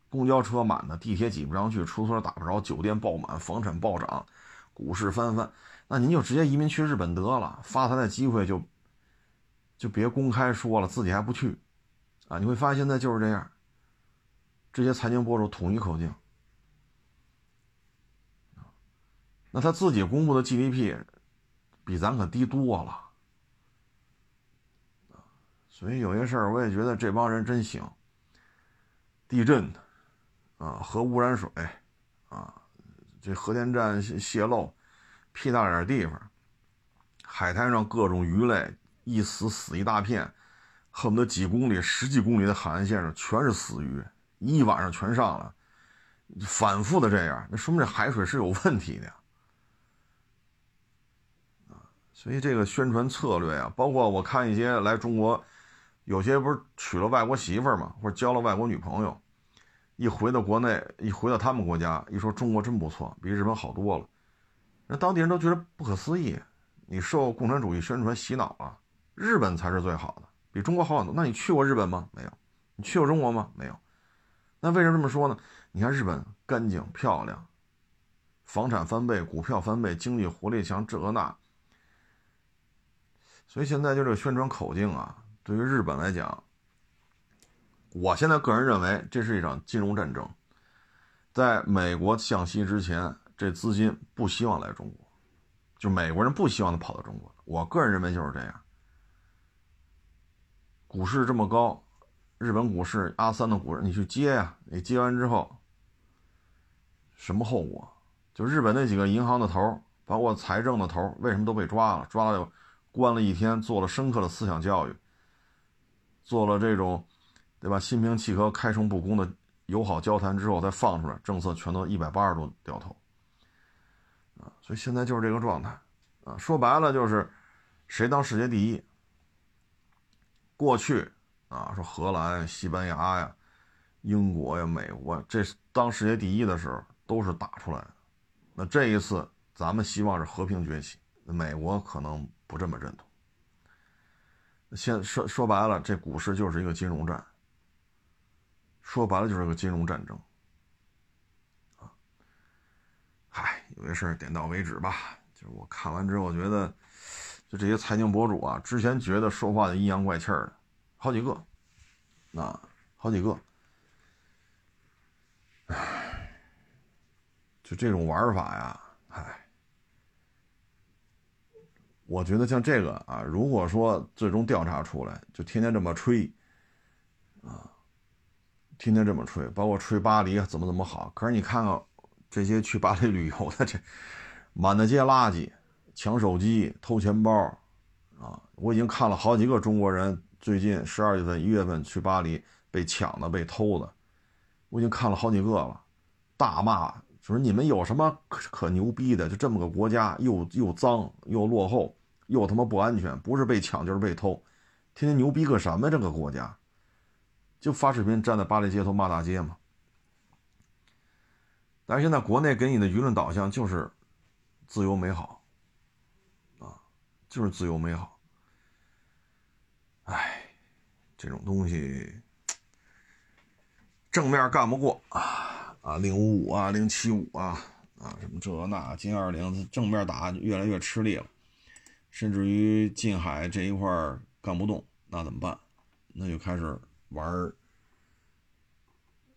公交车满的，地铁挤不上去，出租车打不着，酒店爆满，房产暴涨，股市翻番，那您就直接移民去日本得了，发财的机会就。就别公开说了，自己还不去，啊！你会发现现在就是这样，这些财经博主统一口径，那他自己公布的 GDP 比咱可低多了，所以有些事儿我也觉得这帮人真行。地震，啊，核污染水，啊，这核电站泄泄漏，屁大点地方，海滩上各种鱼类。一死死一大片，恨不得几公里、十几公里的海岸线上全是死鱼，一晚上全上了，反复的这样，那说明这海水是有问题的啊。所以这个宣传策略啊，包括我看一些来中国，有些不是娶了外国媳妇儿嘛，或者交了外国女朋友，一回到国内，一回到他们国家，一说中国真不错，比日本好多了，那当地人都觉得不可思议。你受共产主义宣传洗脑了，日本才是最好的，比中国好很多。那你去过日本吗？没有。你去过中国吗？没有。那为什么这么说呢？你看日本干净漂亮，房产翻倍，股票翻倍，经济活力强，这个那。所以现在就这个宣传口径啊，对于日本来讲，我现在个人认为这是一场金融战争。在美国降息之前，这资金不希望来中国。就美国人不希望他跑到中国，我个人认为就是这样。股市这么高，日本股市阿三的股市，你去接呀？你接完之后，什么后果？就日本那几个银行的头，包括财政的头，为什么都被抓了？抓了，关了一天，做了深刻的思想教育，做了这种，对吧？心平气和、开诚布公的友好交谈之后，再放出来，政策全都一百八十度掉头。啊，所以现在就是这个状态，啊，说白了就是谁当世界第一。过去啊，说荷兰、西班牙呀、英国呀、美国，这当世界第一的时候都是打出来的。那这一次咱们希望是和平崛起，美国可能不这么认同。现说说白了，这股市就是一个金融战，说白了就是个金融战争。嗨，有些事儿点到为止吧。就是我看完之后，我觉得，就这些财经博主啊，之前觉得说话的阴阳怪气儿的，好几个，啊，好几个，唉，就这种玩法呀，唉，我觉得像这个啊，如果说最终调查出来，就天天这么吹，天天这么吹，包括吹巴黎怎么怎么好，可是你看看。这些去巴黎旅游的，这满大街垃圾，抢手机、偷钱包，啊！我已经看了好几个中国人最近十二月份、一月份去巴黎被抢的、被偷的，我已经看了好几个了，大骂就说你们有什么可可牛逼的？就这么个国家，又又脏又落后，又他妈不安全，不是被抢就是被偷，天天牛逼个什么？这个国家，就发视频站在巴黎街头骂大街嘛。但是现在国内给你的舆论导向就是自由美好，啊，就是自由美好。哎，这种东西正面干不过啊啊，零五五啊，零七五啊啊，什么这那金二零，正面打越来越吃力了，甚至于近海这一块干不动，那怎么办？那就开始玩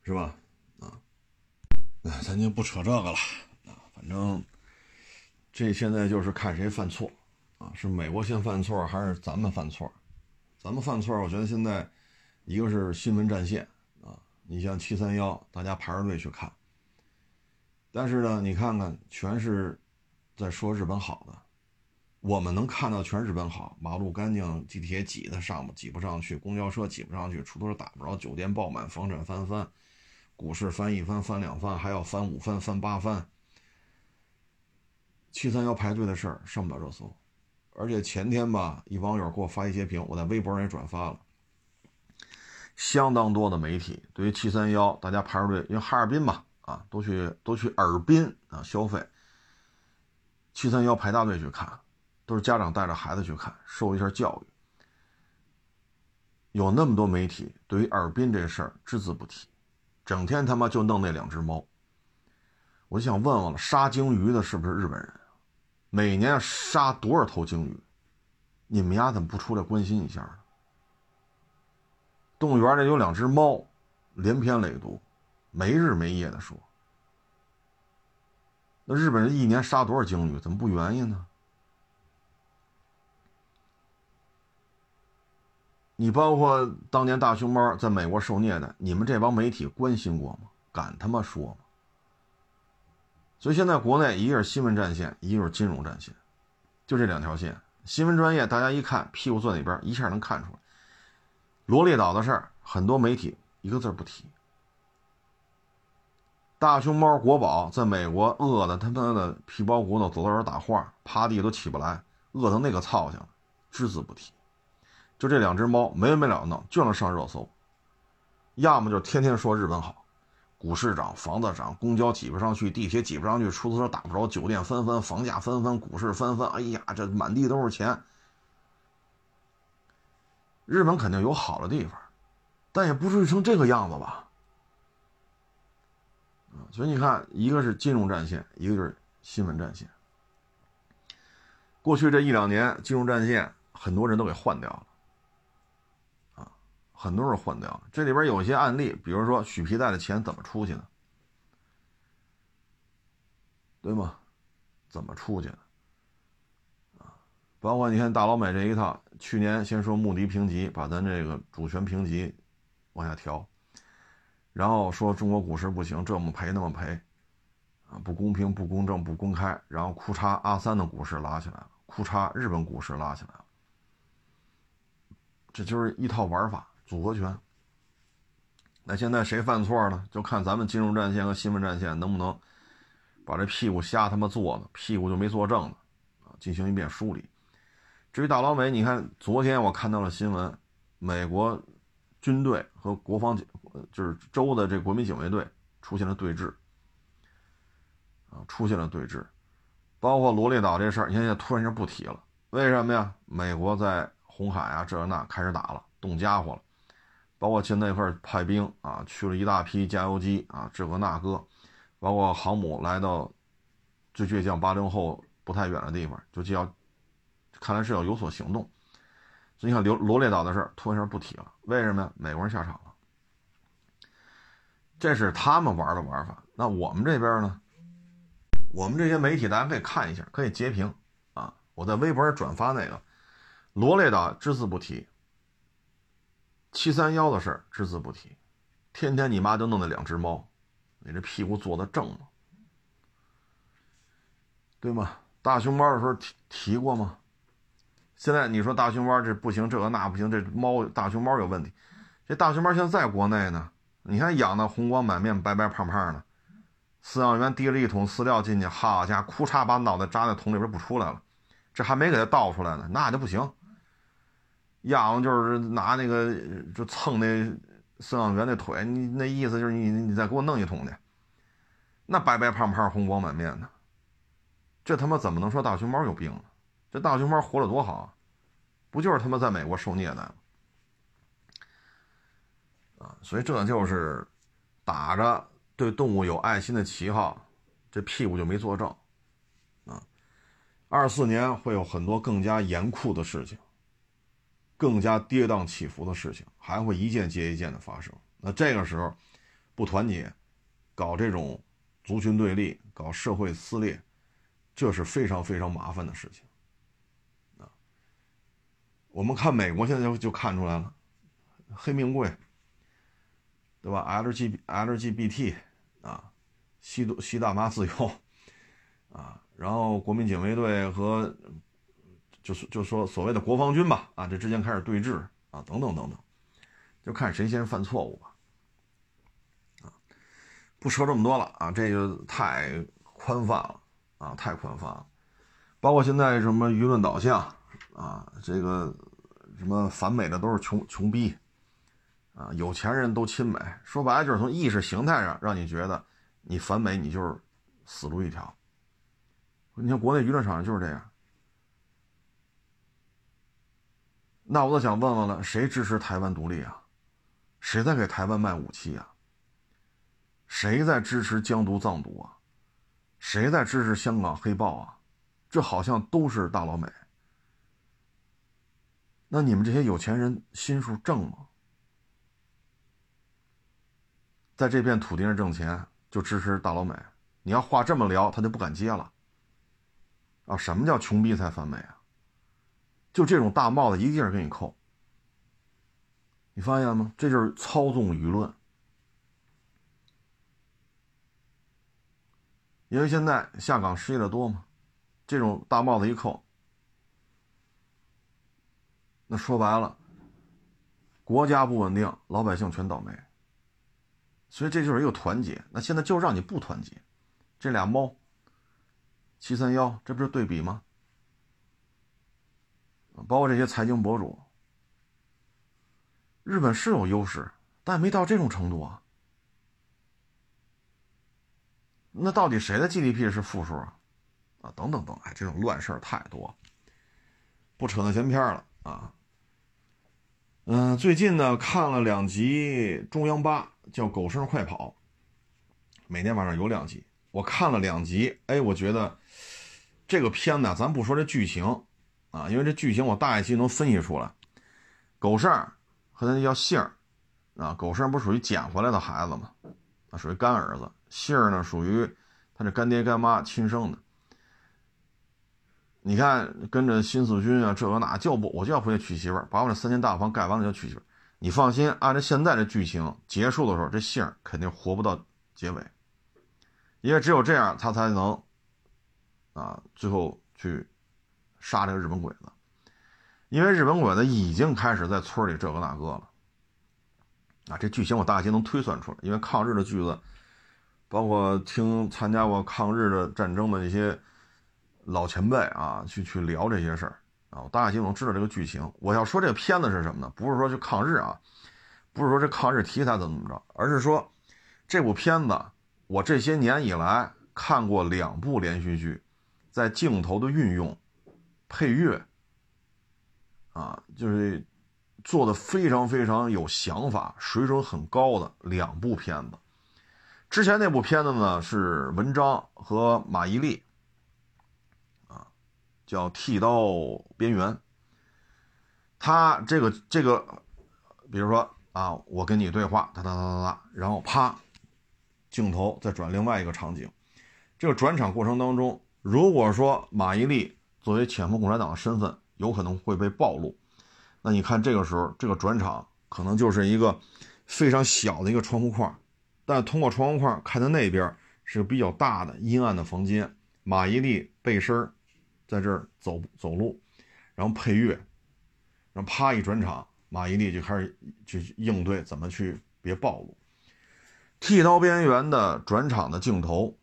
是吧？哎，咱就不扯这个了啊，反正这现在就是看谁犯错啊，是美国先犯错还是咱们犯错？咱们犯错，我觉得现在一个是新闻战线啊，你像七三幺，大家排着队去看，但是呢，你看看全是在说日本好的，我们能看到全日本好，马路干净，地铁挤的上不挤不上去，公交车挤不上去，出租车打不着，酒店爆满，房产翻番。股市翻一番，翻两番，还要翻五番，翻八番。七三幺排队的事儿上不了热搜，而且前天吧，一网友给我发一截屏，我在微博上也转发了。相当多的媒体对于七三幺，大家排着队，因为哈尔滨嘛，啊，都去都去尔滨啊消费。七三幺排大队去看，都是家长带着孩子去看，受一下教育。有那么多媒体对于尔滨这事儿只字不提。整天他妈就弄那两只猫，我就想问问了，杀鲸鱼的是不是日本人？每年杀多少头鲸鱼？你们丫怎么不出来关心一下呢？动物园里有两只猫，连篇累牍，没日没夜的说。那日本人一年杀多少鲸鱼？怎么不原因呢？你包括当年大熊猫在美国受虐的，你们这帮媒体关心过吗？敢他妈说吗？所以现在国内一个是新闻战线，一个是金融战线，就这两条线。新闻专业大家一看屁股坐哪边，一下能看出来。罗列岛的事儿，很多媒体一个字不提。大熊猫国宝在美国饿的他妈的皮包骨头，走道儿打晃，趴地都起不来，饿成那个操性，只字不提。就这两只猫没完没了弄，就能上热搜。要么就天天说日本好，股市涨，房子涨，公交挤不上去，地铁挤不上去，出租车打不着，酒店纷纷，房价纷纷，股市纷纷。哎呀，这满地都是钱。日本肯定有好的地方，但也不至于成这个样子吧？所以你看，一个是金融战线，一个就是新闻战线。过去这一两年，金融战线很多人都给换掉了。很多人换掉了，这里边有些案例，比如说许皮带的钱怎么出去的，对吗？怎么出去的？啊，包括你看大老美这一套，去年先说穆迪评级，把咱这个主权评级往下调，然后说中国股市不行，这么赔那么赔，啊，不公平、不公正、不公开，然后库叉阿三的股市拉起来了，库叉日本股市拉起来了，这就是一套玩法。组合拳。那现在谁犯错了？就看咱们金融战线和新闻战线能不能把这屁股瞎他妈坐的，屁股就没坐正的啊，进行一遍梳理。至于大老美，你看昨天我看到了新闻，美国军队和国防警就是州的这国民警卫队出现了对峙啊，出现了对峙，包括罗列岛这事儿，你看现在突然间不提了，为什么呀？美国在红海啊这那开始打了，动家伙了。包括现在一块派兵啊，去了一大批加油机啊，这个那个，包括航母来到最倔强八零后不太远的地方，就就要看来是要有所行动。所以你看罗罗列岛的事儿，突然间不提了，为什么呀？美国人下场了，这是他们玩的玩法。那我们这边呢？我们这些媒体大家可以看一下，可以截屏啊，我在微博上转发那个罗列岛只字不提。七三幺的事儿只字不提，天天你妈就弄那两只猫，你这屁股坐的正吗？对吗？大熊猫的时候提提过吗？现在你说大熊猫这不行，这个那不行，这猫大熊猫有问题。这大熊猫现在在国内呢，你看养的红光满面、白白胖胖的，饲养员提了一桶饲料进去，好家伙，哭嚓把脑袋扎在桶里边不出来了，这还没给它倒出来呢，那就不行。要么就是拿那个就蹭那饲养员那腿，你那意思就是你你再给我弄一桶去。那白白胖胖、红光满面的，这他妈怎么能说大熊猫有病呢？这大熊猫活得多好啊，不就是他妈在美国受虐待吗？啊，所以这就是打着对动物有爱心的旗号，这屁股就没坐正啊。二四年会有很多更加严酷的事情。更加跌宕起伏的事情还会一件接一件的发生。那这个时候，不团结，搞这种族群对立，搞社会撕裂，这是非常非常麻烦的事情。啊，我们看美国现在就就看出来了，黑命贵，对吧？L G L G B T 啊，吸毒吸大麻自由啊，然后国民警卫队和。就是就说所谓的国防军吧，啊，这之间开始对峙啊，等等等等，就看谁先犯错误吧，啊，不说这么多了啊，这就太宽泛了啊，太宽泛了，包括现在什么舆论导向啊，这个什么反美的都是穷穷逼啊，有钱人都亲美，说白了就是从意识形态上让你觉得你反美你就是死路一条，你像国内舆论场上就是这样。那我倒想问问了，谁支持台湾独立啊？谁在给台湾卖武器啊？谁在支持疆独藏独啊？谁在支持香港黑豹啊？这好像都是大老美。那你们这些有钱人心术正吗？在这片土地上挣钱就支持大老美？你要话这么聊，他就不敢接了。啊，什么叫穷逼才反美啊？就这种大帽子一个劲儿给你扣，你发现了吗？这就是操纵舆论。因为现在下岗失业的多嘛，这种大帽子一扣，那说白了，国家不稳定，老百姓全倒霉。所以这就是一个团结。那现在就让你不团结，这俩猫，七三幺，这不是对比吗？包括这些财经博主，日本是有优势，但没到这种程度啊。那到底谁的 GDP 是负数啊？啊，等等等，哎，这种乱事儿太多，不扯那闲篇了啊。嗯，最近呢看了两集中央八，叫《狗剩快跑》，每天晚上有两集，我看了两集，哎，我觉得这个片子啊，咱不说这剧情啊，因为这剧情我大概其能分析出来。狗剩和他那叫杏儿啊，狗剩不属于捡回来的孩子吗？啊，属于干儿子。杏儿呢，属于他这干爹干妈亲生的。你看，跟着新四军啊，这个那就不，我就要回去娶媳妇儿，把我这三间大房盖完了就娶媳妇儿。你放心，按照现在的剧情结束的时候，这杏儿肯定活不到结尾，因为只有这样，他才能啊，最后去杀这个日本鬼子。因为日本鬼子已经开始在村里这个那个了啊，这剧情我大概能推算出来，因为抗日的句子。包括听参加过抗日的战争的一些老前辈啊，去去聊这些事儿啊，我大概就能知道这个剧情。我要说这个片子是什么呢？不是说去抗日啊，不是说这抗日题材怎么怎么着，而是说这部片子我这些年以来看过两部连续剧，在镜头的运用、配乐啊，就是做的非常非常有想法、水准很高的两部片子。之前那部片子呢是文章和马伊琍，啊，叫《剃刀边缘》。他这个这个，比如说啊，我跟你对话，哒哒哒哒哒，然后啪，镜头再转另外一个场景。这个转场过程当中，如果说马伊琍作为潜伏共产党的身份有可能会被暴露，那你看这个时候这个转场可能就是一个非常小的一个窗户框。但通过窗户框看到那边是个比较大的阴暗的房间，马伊琍背身在这儿走走路，然后配乐，然后啪一转场，马伊琍就开始去应对怎么去别暴露。剃刀边缘的转场的镜头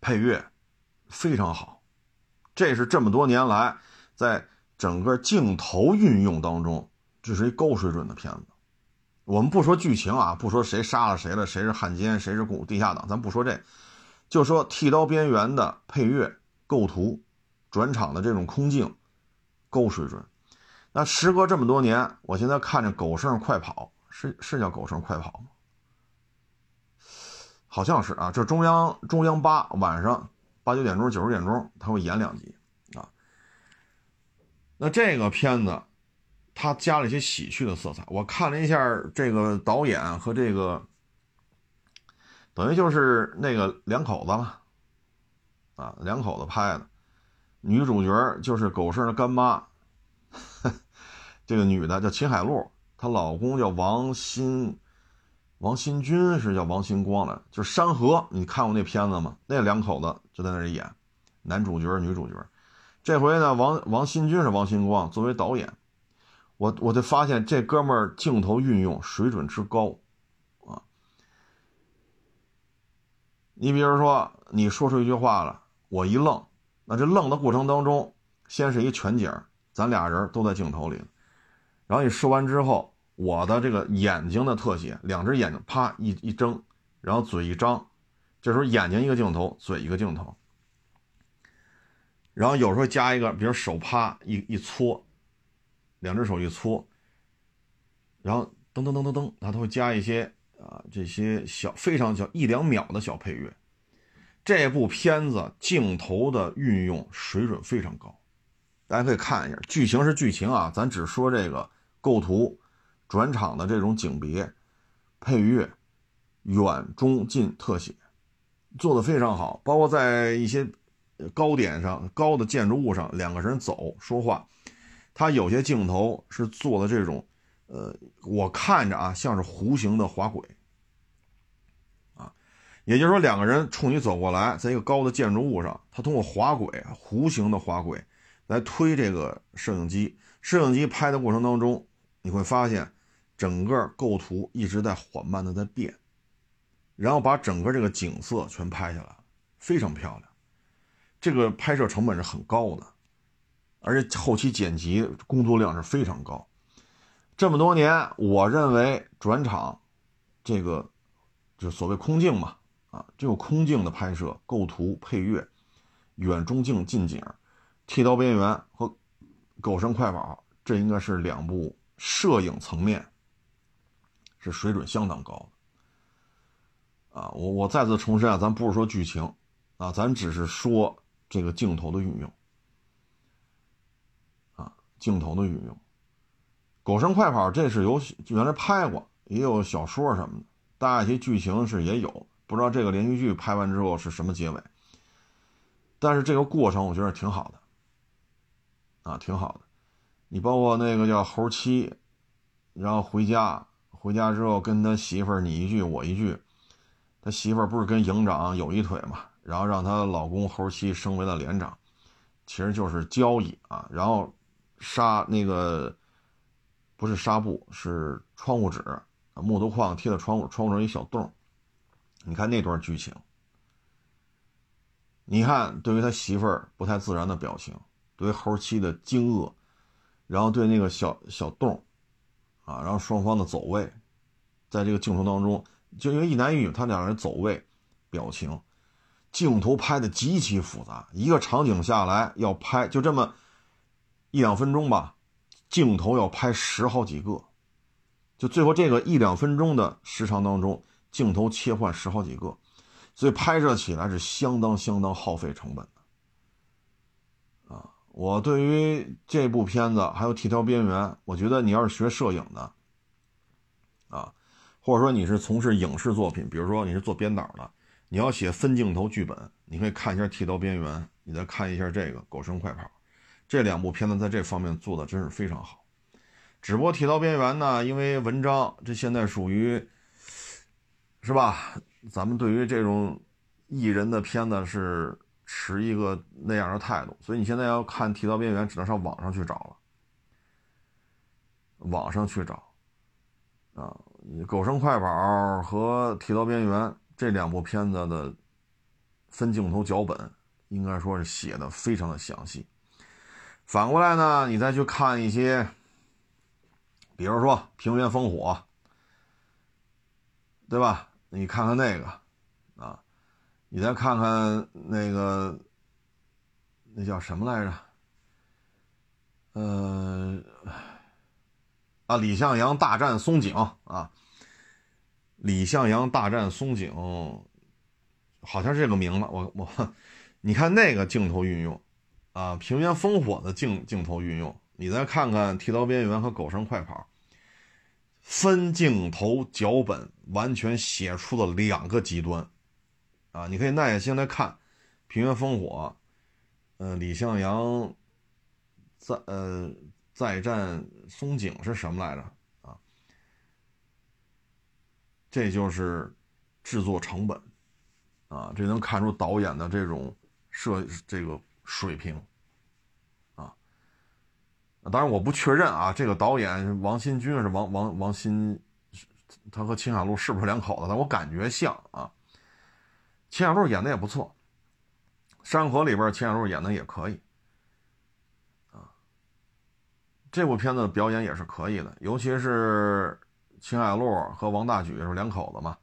配乐非常好，这是这么多年来在整个镜头运用当中，这是一高水准的片子。我们不说剧情啊，不说谁杀了谁了，谁是汉奸，谁是共地下党，咱不说这，就说剃刀边缘的配乐、构图、转场的这种空镜，高水准。那时隔这么多年，我现在看着《狗剩快跑》，是是叫《狗剩快跑》吗？好像是啊，这中央中央八晚上八九点钟、九十点钟，他会演两集啊。那这个片子。他加了一些喜剧的色彩。我看了一下这个导演和这个，等于就是那个两口子了，啊，两口子拍的。女主角就是狗剩的干妈，这个女的叫秦海璐，她老公叫王新，王新军是叫王新光的，就是山河。你看过那片子吗？那两口子就在那里演，男主角、女主角。这回呢，王王新军是王新光作为导演。我我就发现这哥们儿镜头运用水准之高，啊，你比如说你说出一句话了，我一愣，那这愣的过程当中，先是一全景，咱俩人都在镜头里，然后你说完之后，我的这个眼睛的特写，两只眼睛啪一一睁，然后嘴一张，这时候眼睛一个镜头，嘴一个镜头，然后有时候加一个，比如手啪一一搓。两只手一搓，然后噔噔噔噔噔，它都会加一些啊这些小非常小一两秒的小配乐。这部片子镜头的运用水准非常高，大家可以看一下。剧情是剧情啊，咱只说这个构图、转场的这种景别、配乐、远中近特写做的非常好，包括在一些高点上、高的建筑物上，两个人走说话。他有些镜头是做的这种，呃，我看着啊像是弧形的滑轨，啊，也就是说两个人冲你走过来，在一个高的建筑物上，他通过滑轨、弧形的滑轨来推这个摄影机，摄影机拍的过程当中，你会发现整个构图一直在缓慢的在变，然后把整个这个景色全拍下来，非常漂亮，这个拍摄成本是很高的。而且后期剪辑工作量是非常高。这么多年，我认为转场这个就所谓空镜嘛，啊，这个空镜的拍摄、构图、配乐、远中镜、近景、剃刀边缘和狗神快跑，这应该是两部摄影层面是水准相当高的。啊，我我再次重申啊，咱不是说剧情啊，咱只是说这个镜头的运用。啊，镜头的运用。狗神快跑，这是有原来拍过，也有小说什么的，大一些剧情是也有，不知道这个连续剧拍完之后是什么结尾。但是这个过程我觉得挺好的，啊，挺好的。你包括那个叫猴七，然后回家，回家之后跟他媳妇儿你一句我一句，他媳妇儿不是跟营长有一腿嘛，然后让她老公猴七升为了连长，其实就是交易啊，然后纱那个。不是纱布，是窗户纸，木头框贴在窗户，窗户上一小洞。你看那段剧情，你看对于他媳妇儿不太自然的表情，对于猴七的惊愕，然后对那个小小洞，啊，然后双方的走位，在这个镜头当中，就因为一男一女，他两人走位、表情，镜头拍的极其复杂，一个场景下来要拍就这么一两分钟吧。镜头要拍十好几个，就最后这个一两分钟的时长当中，镜头切换十好几个，所以拍摄起来是相当相当耗费成本。我对于这部片子还有《剃刀边缘》，我觉得你要是学摄影的，啊，或者说你是从事影视作品，比如说你是做编导的，你要写分镜头剧本，你可以看一下《剃刀边缘》，你再看一下这个《狗生快跑》。这两部片子在这方面做的真是非常好，只不过《剃刀边缘》呢，因为文章这现在属于，是吧？咱们对于这种艺人的片子是持一个那样的态度，所以你现在要看《剃刀边缘》，只能上网上去找了，网上去找，啊，《狗生快跑》和《剃刀边缘》这两部片子的分镜头脚本，应该说是写的非常的详细。反过来呢，你再去看一些，比如说《平原烽火》，对吧？你看看那个，你再看看那个，那叫什么来着？呃，啊，李向阳大战松井啊，李向阳大战松井，好像是这个名字。我我，你看那个镜头运用。啊，平原烽火的镜镜头运用，你再看看剃刀边缘和狗剩快跑，分镜头脚本完全写出了两个极端，啊，你可以耐下心来看，平原烽火，呃，李向阳在呃再战松井是什么来着？啊，这就是制作成本，啊，这能看出导演的这种设这个水平。当然我不确认啊，这个导演王新军是王王王新，他和秦海璐是不是两口子？但我感觉像啊。秦海璐演的也不错，《山河》里边秦海璐演的也可以，啊，这部片子表演也是可以的，尤其是秦海璐和王大举是两口子嘛，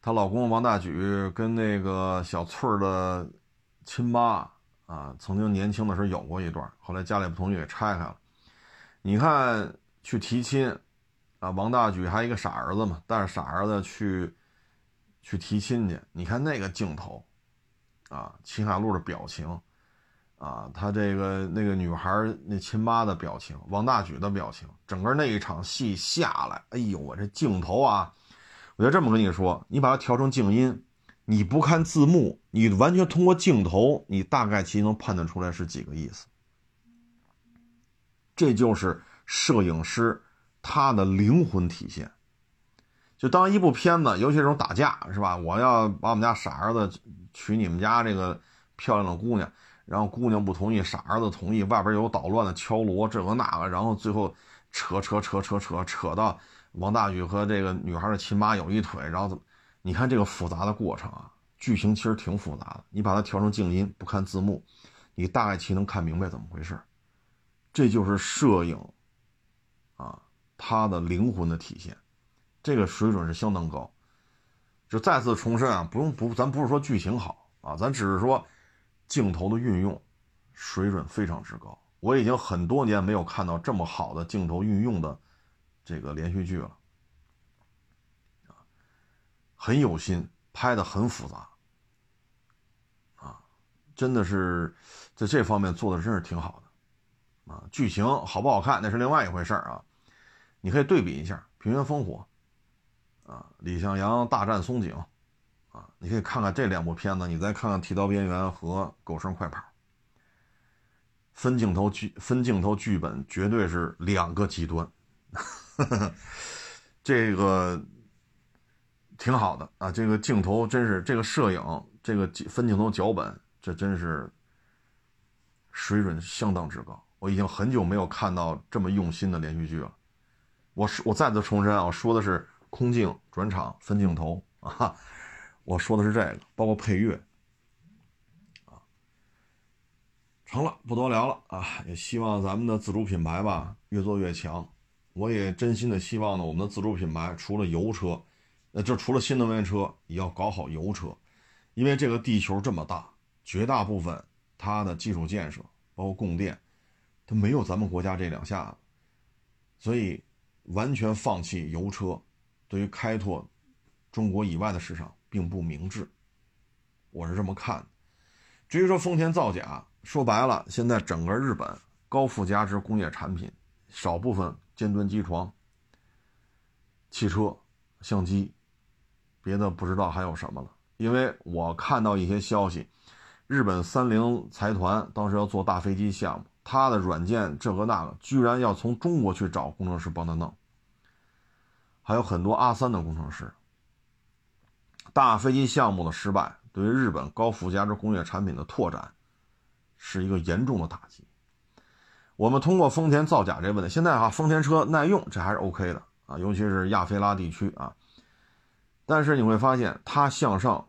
她老公王大举跟那个小翠儿的亲妈。啊，曾经年轻的时候有过一段，后来家里不同意给拆开了。你看去提亲，啊，王大举还有一个傻儿子嘛，带着傻儿子去去提亲去。你看那个镜头，啊，秦海璐的表情，啊，他这个那个女孩那亲妈的表情，王大举的表情，整个那一场戏下来，哎呦，我这镜头啊，我就这么跟你说，你把它调成静音。你不看字幕，你完全通过镜头，你大概其能判断出来是几个意思。这就是摄影师他的灵魂体现。就当一部片子，尤其这种打架，是吧？我要把我们家傻儿子娶你们家这个漂亮的姑娘，然后姑娘不同意，傻儿子同意，外边有捣乱的敲锣，这个那个，然后最后扯扯扯扯扯扯到王大举和这个女孩的亲妈有一腿，然后怎么？你看这个复杂的过程啊，剧情其实挺复杂的。你把它调成静音，不看字幕，你大概其能看明白怎么回事这就是摄影啊，它的灵魂的体现，这个水准是相当高。就再次重申啊，不用不，咱不是说剧情好啊，咱只是说镜头的运用水准非常之高。我已经很多年没有看到这么好的镜头运用的这个连续剧了，很有心，拍的很复杂，啊，真的是在这方面做的真是挺好的。啊，剧情好不好看那是另外一回事儿啊，你可以对比一下《平原烽火》啊，《李向阳大战松井》啊，你可以看看这两部片子，你再看看《剃刀边缘》和《狗剩快跑》，分镜头剧分镜头剧本绝对是两个极端，这个挺好的啊，这个镜头真是这个摄影这个分镜头脚本，这真是水准相当之高。我已经很久没有看到这么用心的连续剧了。我是我再次重申啊，我说的是空镜、转场、分镜头啊，我说的是这个，包括配乐啊。成了，不多聊了啊，也希望咱们的自主品牌吧越做越强。我也真心的希望呢，我们的自主品牌除了油车，呃，就除了新能源车，也要搞好油车，因为这个地球这么大，绝大部分它的基础建设包括供电。它没有咱们国家这两下子，所以完全放弃油车，对于开拓中国以外的市场并不明智。我是这么看的。至于说丰田造假，说白了，现在整个日本高附加值工业产品，少部分尖端机床、汽车、相机，别的不知道还有什么了。因为我看到一些消息，日本三菱财团当时要做大飞机项目。他的软件这个那个，居然要从中国去找工程师帮他弄，还有很多阿三的工程师。大飞机项目的失败，对于日本高附加值工业产品的拓展，是一个严重的打击。我们通过丰田造假这问题，现在啊，丰田车耐用，这还是 OK 的啊，尤其是亚非拉地区啊。但是你会发现，它向上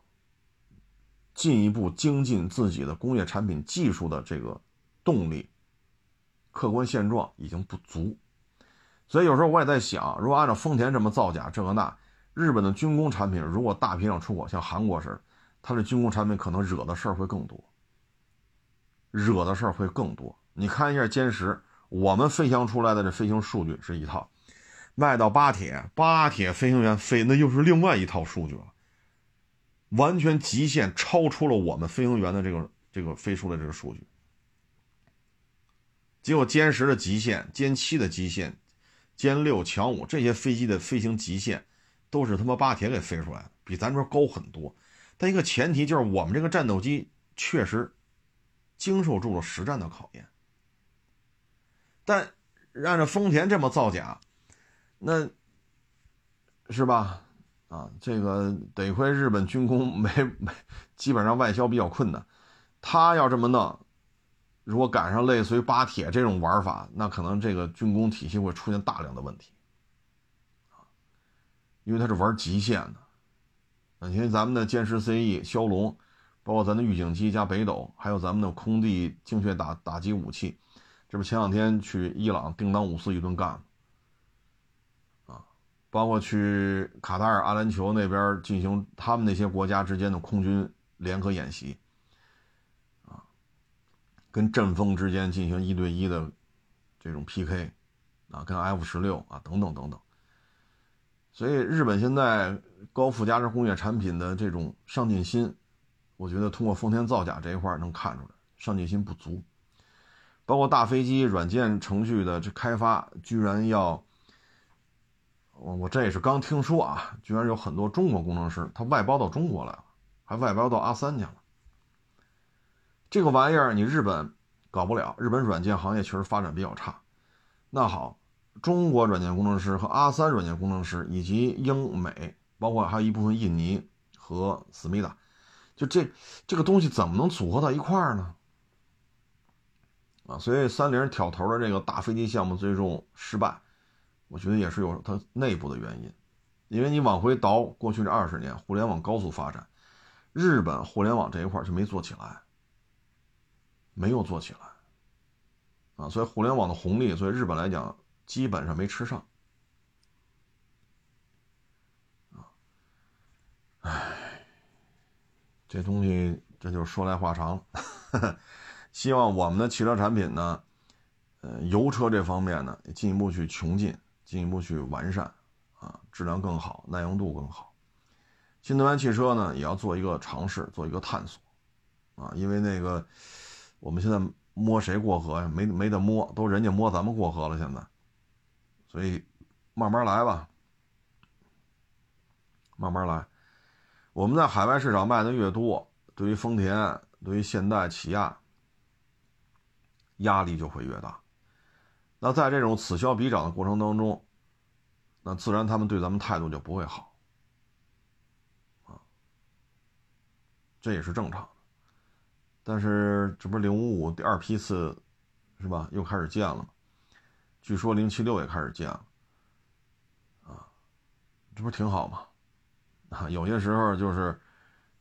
进一步精进自己的工业产品技术的这个动力。客观现状已经不足，所以有时候我也在想，如果按照丰田这么造假，这个那，日本的军工产品如果大批量出口，像韩国似的，它的军工产品可能惹的事儿会更多，惹的事儿会更多。你看一下歼十，我们飞翔出来的这飞行数据是一套，卖到巴铁，巴铁飞行员飞那又是另外一套数据了，完全极限超出了我们飞行员的这个这个飞出的这个数据。结果歼十的极限、歼七的极限、歼六、强五这些飞机的飞行极限，都是他妈巴铁给飞出来的，比咱这高很多。但一个前提就是，我们这个战斗机确实经受住了实战的考验。但按照丰田这么造假，那是吧？啊，这个得亏日本军工没没，基本上外销比较困难。他要这么弄。如果赶上类似于巴铁这种玩法，那可能这个军工体系会出现大量的问题，因为它是玩极限的。你看咱们的歼十 CE、枭龙，包括咱的预警机加北斗，还有咱们的空地精确打打击武器，这不前两天去伊朗叮当五四一顿干啊，包括去卡塔尔、阿联酋那边进行他们那些国家之间的空军联合演习。跟阵风之间进行一对一的这种 PK，啊，跟 F 十六啊等等等等，所以日本现在高附加值工业产品的这种上进心，我觉得通过丰田造假这一块能看出来上进心不足，包括大飞机软件程序的这开发，居然要我我这也是刚听说啊，居然有很多中国工程师他外包到中国来了，还外包到阿三去了。这个玩意儿你日本搞不了，日本软件行业确实发展比较差。那好，中国软件工程师和阿三软件工程师以及英美，包括还有一部分印尼和思密达，就这这个东西怎么能组合到一块儿呢？啊，所以三菱挑头的这个大飞机项目最终失败，我觉得也是有它内部的原因。因为你往回倒过去这二十年，互联网高速发展，日本互联网这一块就没做起来。没有做起来，啊，所以互联网的红利，所以日本来讲基本上没吃上。啊，唉，这东西这就说来话长了。希望我们的汽车产品呢，呃，油车这方面呢，进一步去穷尽，进一步去完善，啊，质量更好，耐用度更好。新能源汽车呢，也要做一个尝试，做一个探索，啊，因为那个我们现在摸谁过河呀？没没得摸，都人家摸咱们过河了。现在，所以慢慢来吧，慢慢来。我们在海外市场卖的越多，对于丰田、对于现代、起亚。压力就会越大，那在这种此消彼长的过程当中，那自然他们对咱们态度就不会好，啊，这也是正常。但是这不是零五五第二批次，是吧？又开始建了，据说零七六也开始建了，啊，这不是挺好吗？啊，有些时候就是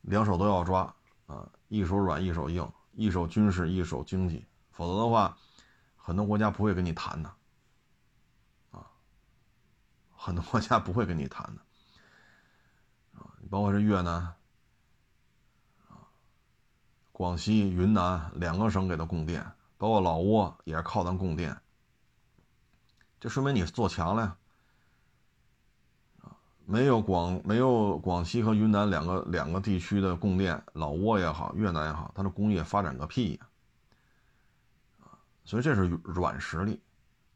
两手都要抓啊，一手软一手硬，一手军事一手经济。否则的话，很多国家不会跟你谈的，啊，很多国家不会跟你谈的，啊，包括是越南，广西、云南两个省给他供电，包括老挝也是靠咱供电，这说明你做强了呀，没有广没有广西和云南两个两个地区的供电，老挝也好，越南也好，它的工业发展个屁呀！所以这是软实力，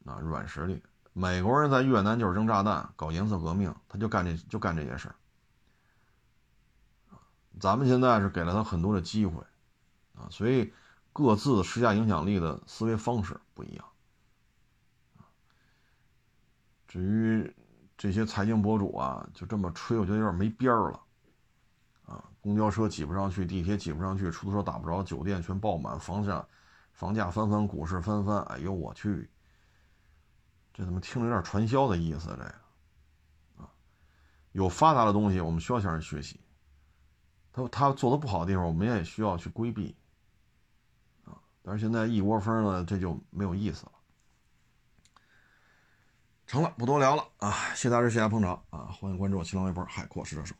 啊，软实力。美国人在越南就是扔炸弹，搞颜色革命，他就干这就干这些事儿。咱们现在是给了他很多的机会，啊，所以各自施加影响力的思维方式不一样。至于这些财经博主啊，就这么吹，我觉得有点没边儿了，啊，公交车挤不上去，地铁挤不上去，出租车打不着，酒店全爆满，房价。房价翻翻，股市翻翻，哎呦我去！这怎么听着有点传销的意思？这个啊，有发达的东西，我们需要向人学习。他他做的不好的地方，我们也需要去规避。但是现在一窝蜂呢，这就没有意思了。成了，不多聊了啊！谢大家，谢谢捧场啊！欢迎关注我新浪微博“海阔试车手”。